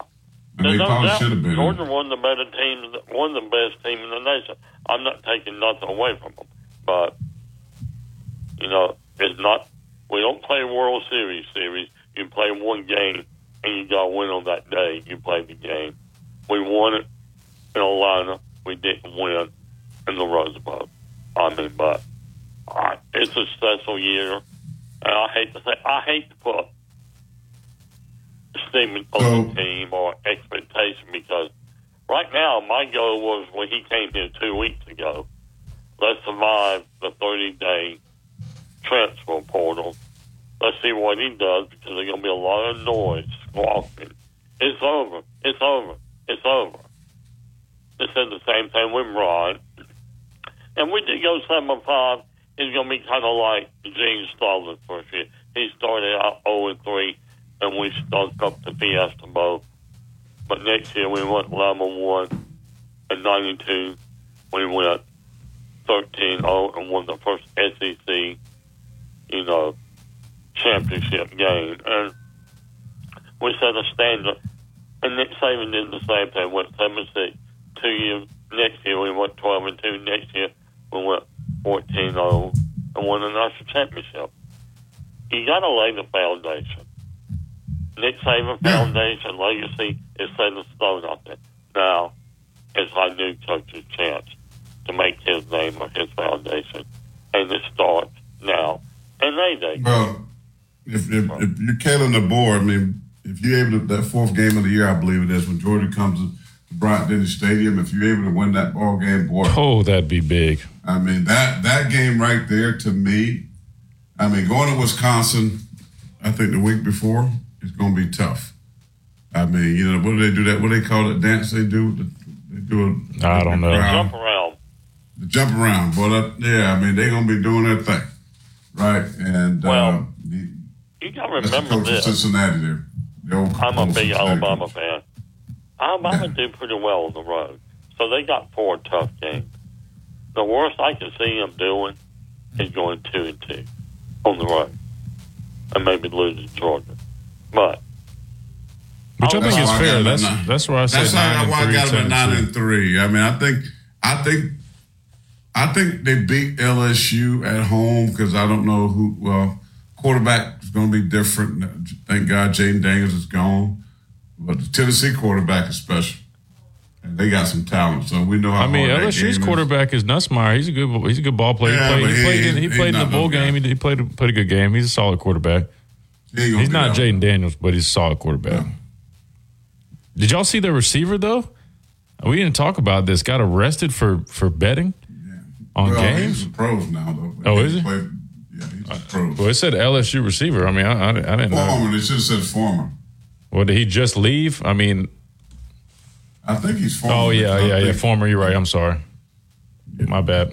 And they no probably should have been. Georgia won the better team, one of the best team in the nation. I'm not taking nothing away from them, but you know, it's not. We don't play World Series series. You play one game and you got to win on that day. You play the game. We won it in Atlanta. We didn't win in the Rose Bowl. I mean, but uh, it's a special year, and I hate to say, I hate to put statement on oh. the team or expectation because right now my goal was when he came here two weeks ago, let's survive the 30 day transfer portal. Let's see what he does because there's going to be a lot of noise, squawking. It's over. It's over. It's over. They said the same thing with Ryan. And we did go 7 5. It's going to be kind of like Gene Stallings first year. He started out 0 and 3 and we stunk up the Fiesta Bowl. But next year we went 11 1 and 92. We went 13 0 and won the first SEC, you know, championship game. And we set a standard. And Nick Saban did the same thing. Went 7 6. Two years. Next year we went 12 and 2. Next year we went 14 0 and won the national championship. You got to lay the foundation. Nick Saban Foundation legacy is set in stone out there. Now, it's our new coach's chance to make his name or his foundation. And it starts now. And they day. Well, if, if, if you're Kalen DeBoer, I mean, if you're able to, that fourth game of the year, I believe it is, when Georgia comes to Bryant Denny Stadium, if you're able to win that ball game, boy. Oh, that'd be big. I mean, that, that game right there to me, I mean, going to Wisconsin, I think the week before, it's going to be tough. I mean, you know, what do they do that? What do they call it? Dance they do? They do a, I don't know. Jump around. The jump around. But uh, yeah, I mean, they're going to be doing their thing. Right? And uh, Well, the, You got to that's the remember coach of this. Cincinnati there. The old- I'm a big Cincinnati Alabama coach. fan. Alabama do pretty well on the road. So they got four tough games. the worst I can see them doing is going two and two on the road, and maybe losing Georgia. But Which I think is fair. got That's that's where I said That's nine how and why I got 10 them at nine and three. I mean, I think, I think, I think they beat LSU at home because I don't know who. Well, quarterback is going to be different. Thank God Jayden Daniels is gone, but the Tennessee quarterback is special, and they got some talent. So we know how. I mean, LSU's quarterback is Nussmeier. He's a good. He's a good ball player. Yeah, he played. He, he- played, in, he played in the bowl game. He, he played. A, played a good game. He's a solid quarterback. He He's not. Jayden Daniels, but he's a solid quarterback. Did y'all see the receiver though? We didn't talk about this. Got arrested for for betting on well, games. He's a pros now, though. Oh, is he? Played- yeah, he's a pro. Well, it said LSU receiver. I mean, I, I, I didn't know. Former. They should have said former. Well, did he just leave? I mean, I think he's former. oh yeah, yeah, yeah. Former. You're right. I'm sorry. My bad.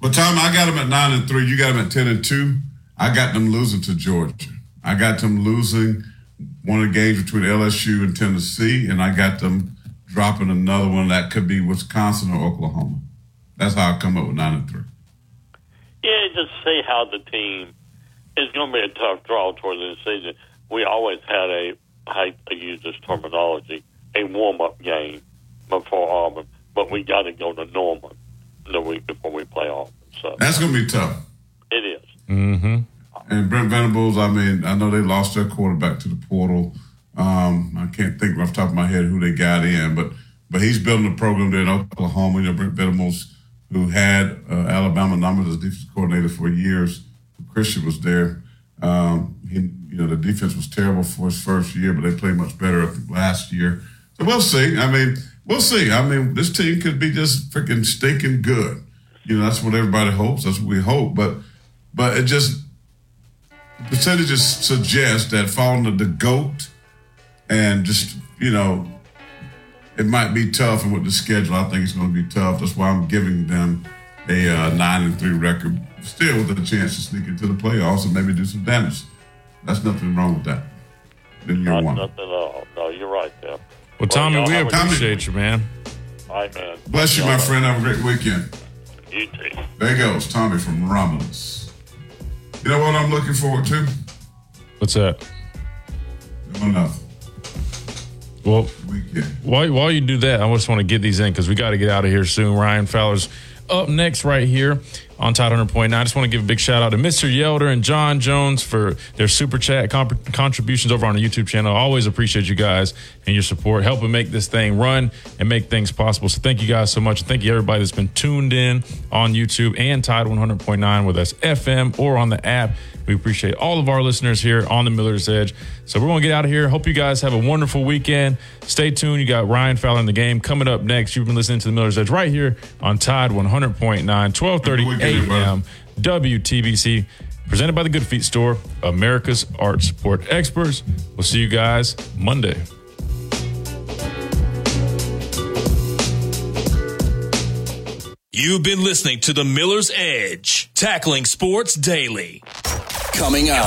But Tom, I got them at nine and three. You got them at ten and two. I got them losing to Georgia. I got them losing one of the games between LSU and Tennessee, and I got them dropping another one that could be Wisconsin or Oklahoma. That's how I come up with nine and three. yeah, just see how the team. is going to be a tough draw towards the season. We always had a, I hate to use this terminology, a warm up game before Auburn, but we got to go to Norman the week before we play Auburn. So That's going to be tough. it is. Mm-hmm. And Brent Venables, I mean, I know they lost their quarterback to the portal. Um, I can't think off the top of my head who they got in, but but he's building a program there in Oklahoma. You know, Brent Venables, who had uh, Alabama numbers as defensive coordinator for years. Christian was there. Um, he, you know, the defense was terrible for his first year, but they played much better last year. So we'll see. I mean, we'll see. I mean, this team could be just freaking stinking good. You know, that's what everybody hopes. That's what we hope. But but it just percentages suggest that falling to the goat and just you know it might be tough and with the schedule i think it's going to be tough that's why i'm giving them a uh, nine and three record still with a chance to sneak into the playoffs and maybe do some damage that's nothing wrong with that in year Not, one nothing at all. No, you're right there. Well, Tommy, y'all we have a- appreciate you, man. All right, man. bless you my friend have a great weekend You too. there goes tommy from romulus you know what i'm looking forward to What's that? enough Well, weekend while, while you do that, I just want to get these in because we got to get out of here soon. Ryan Fowler's up next right here on Tide 100.9. I just want to give a big shout out to Mr. Yelder and John Jones for their super chat comp- contributions over on the YouTube channel. Always appreciate you guys and your support, helping make this thing run and make things possible. So thank you guys so much. And thank you everybody that's been tuned in on YouTube and Tide 100.9 with us FM or on the app. We appreciate all of our listeners here on the Miller's Edge. So we're going to get out of here. Hope you guys have a wonderful weekend. Stay tuned. You got Ryan Fowler in the game coming up next. You've been listening to the Miller's Edge right here on Tide 100.9, 1230 a.m. WTBC. Presented by the Good Feet Store, America's art support experts. We'll see you guys Monday. You've been listening to the Miller's Edge, tackling sports daily. Coming up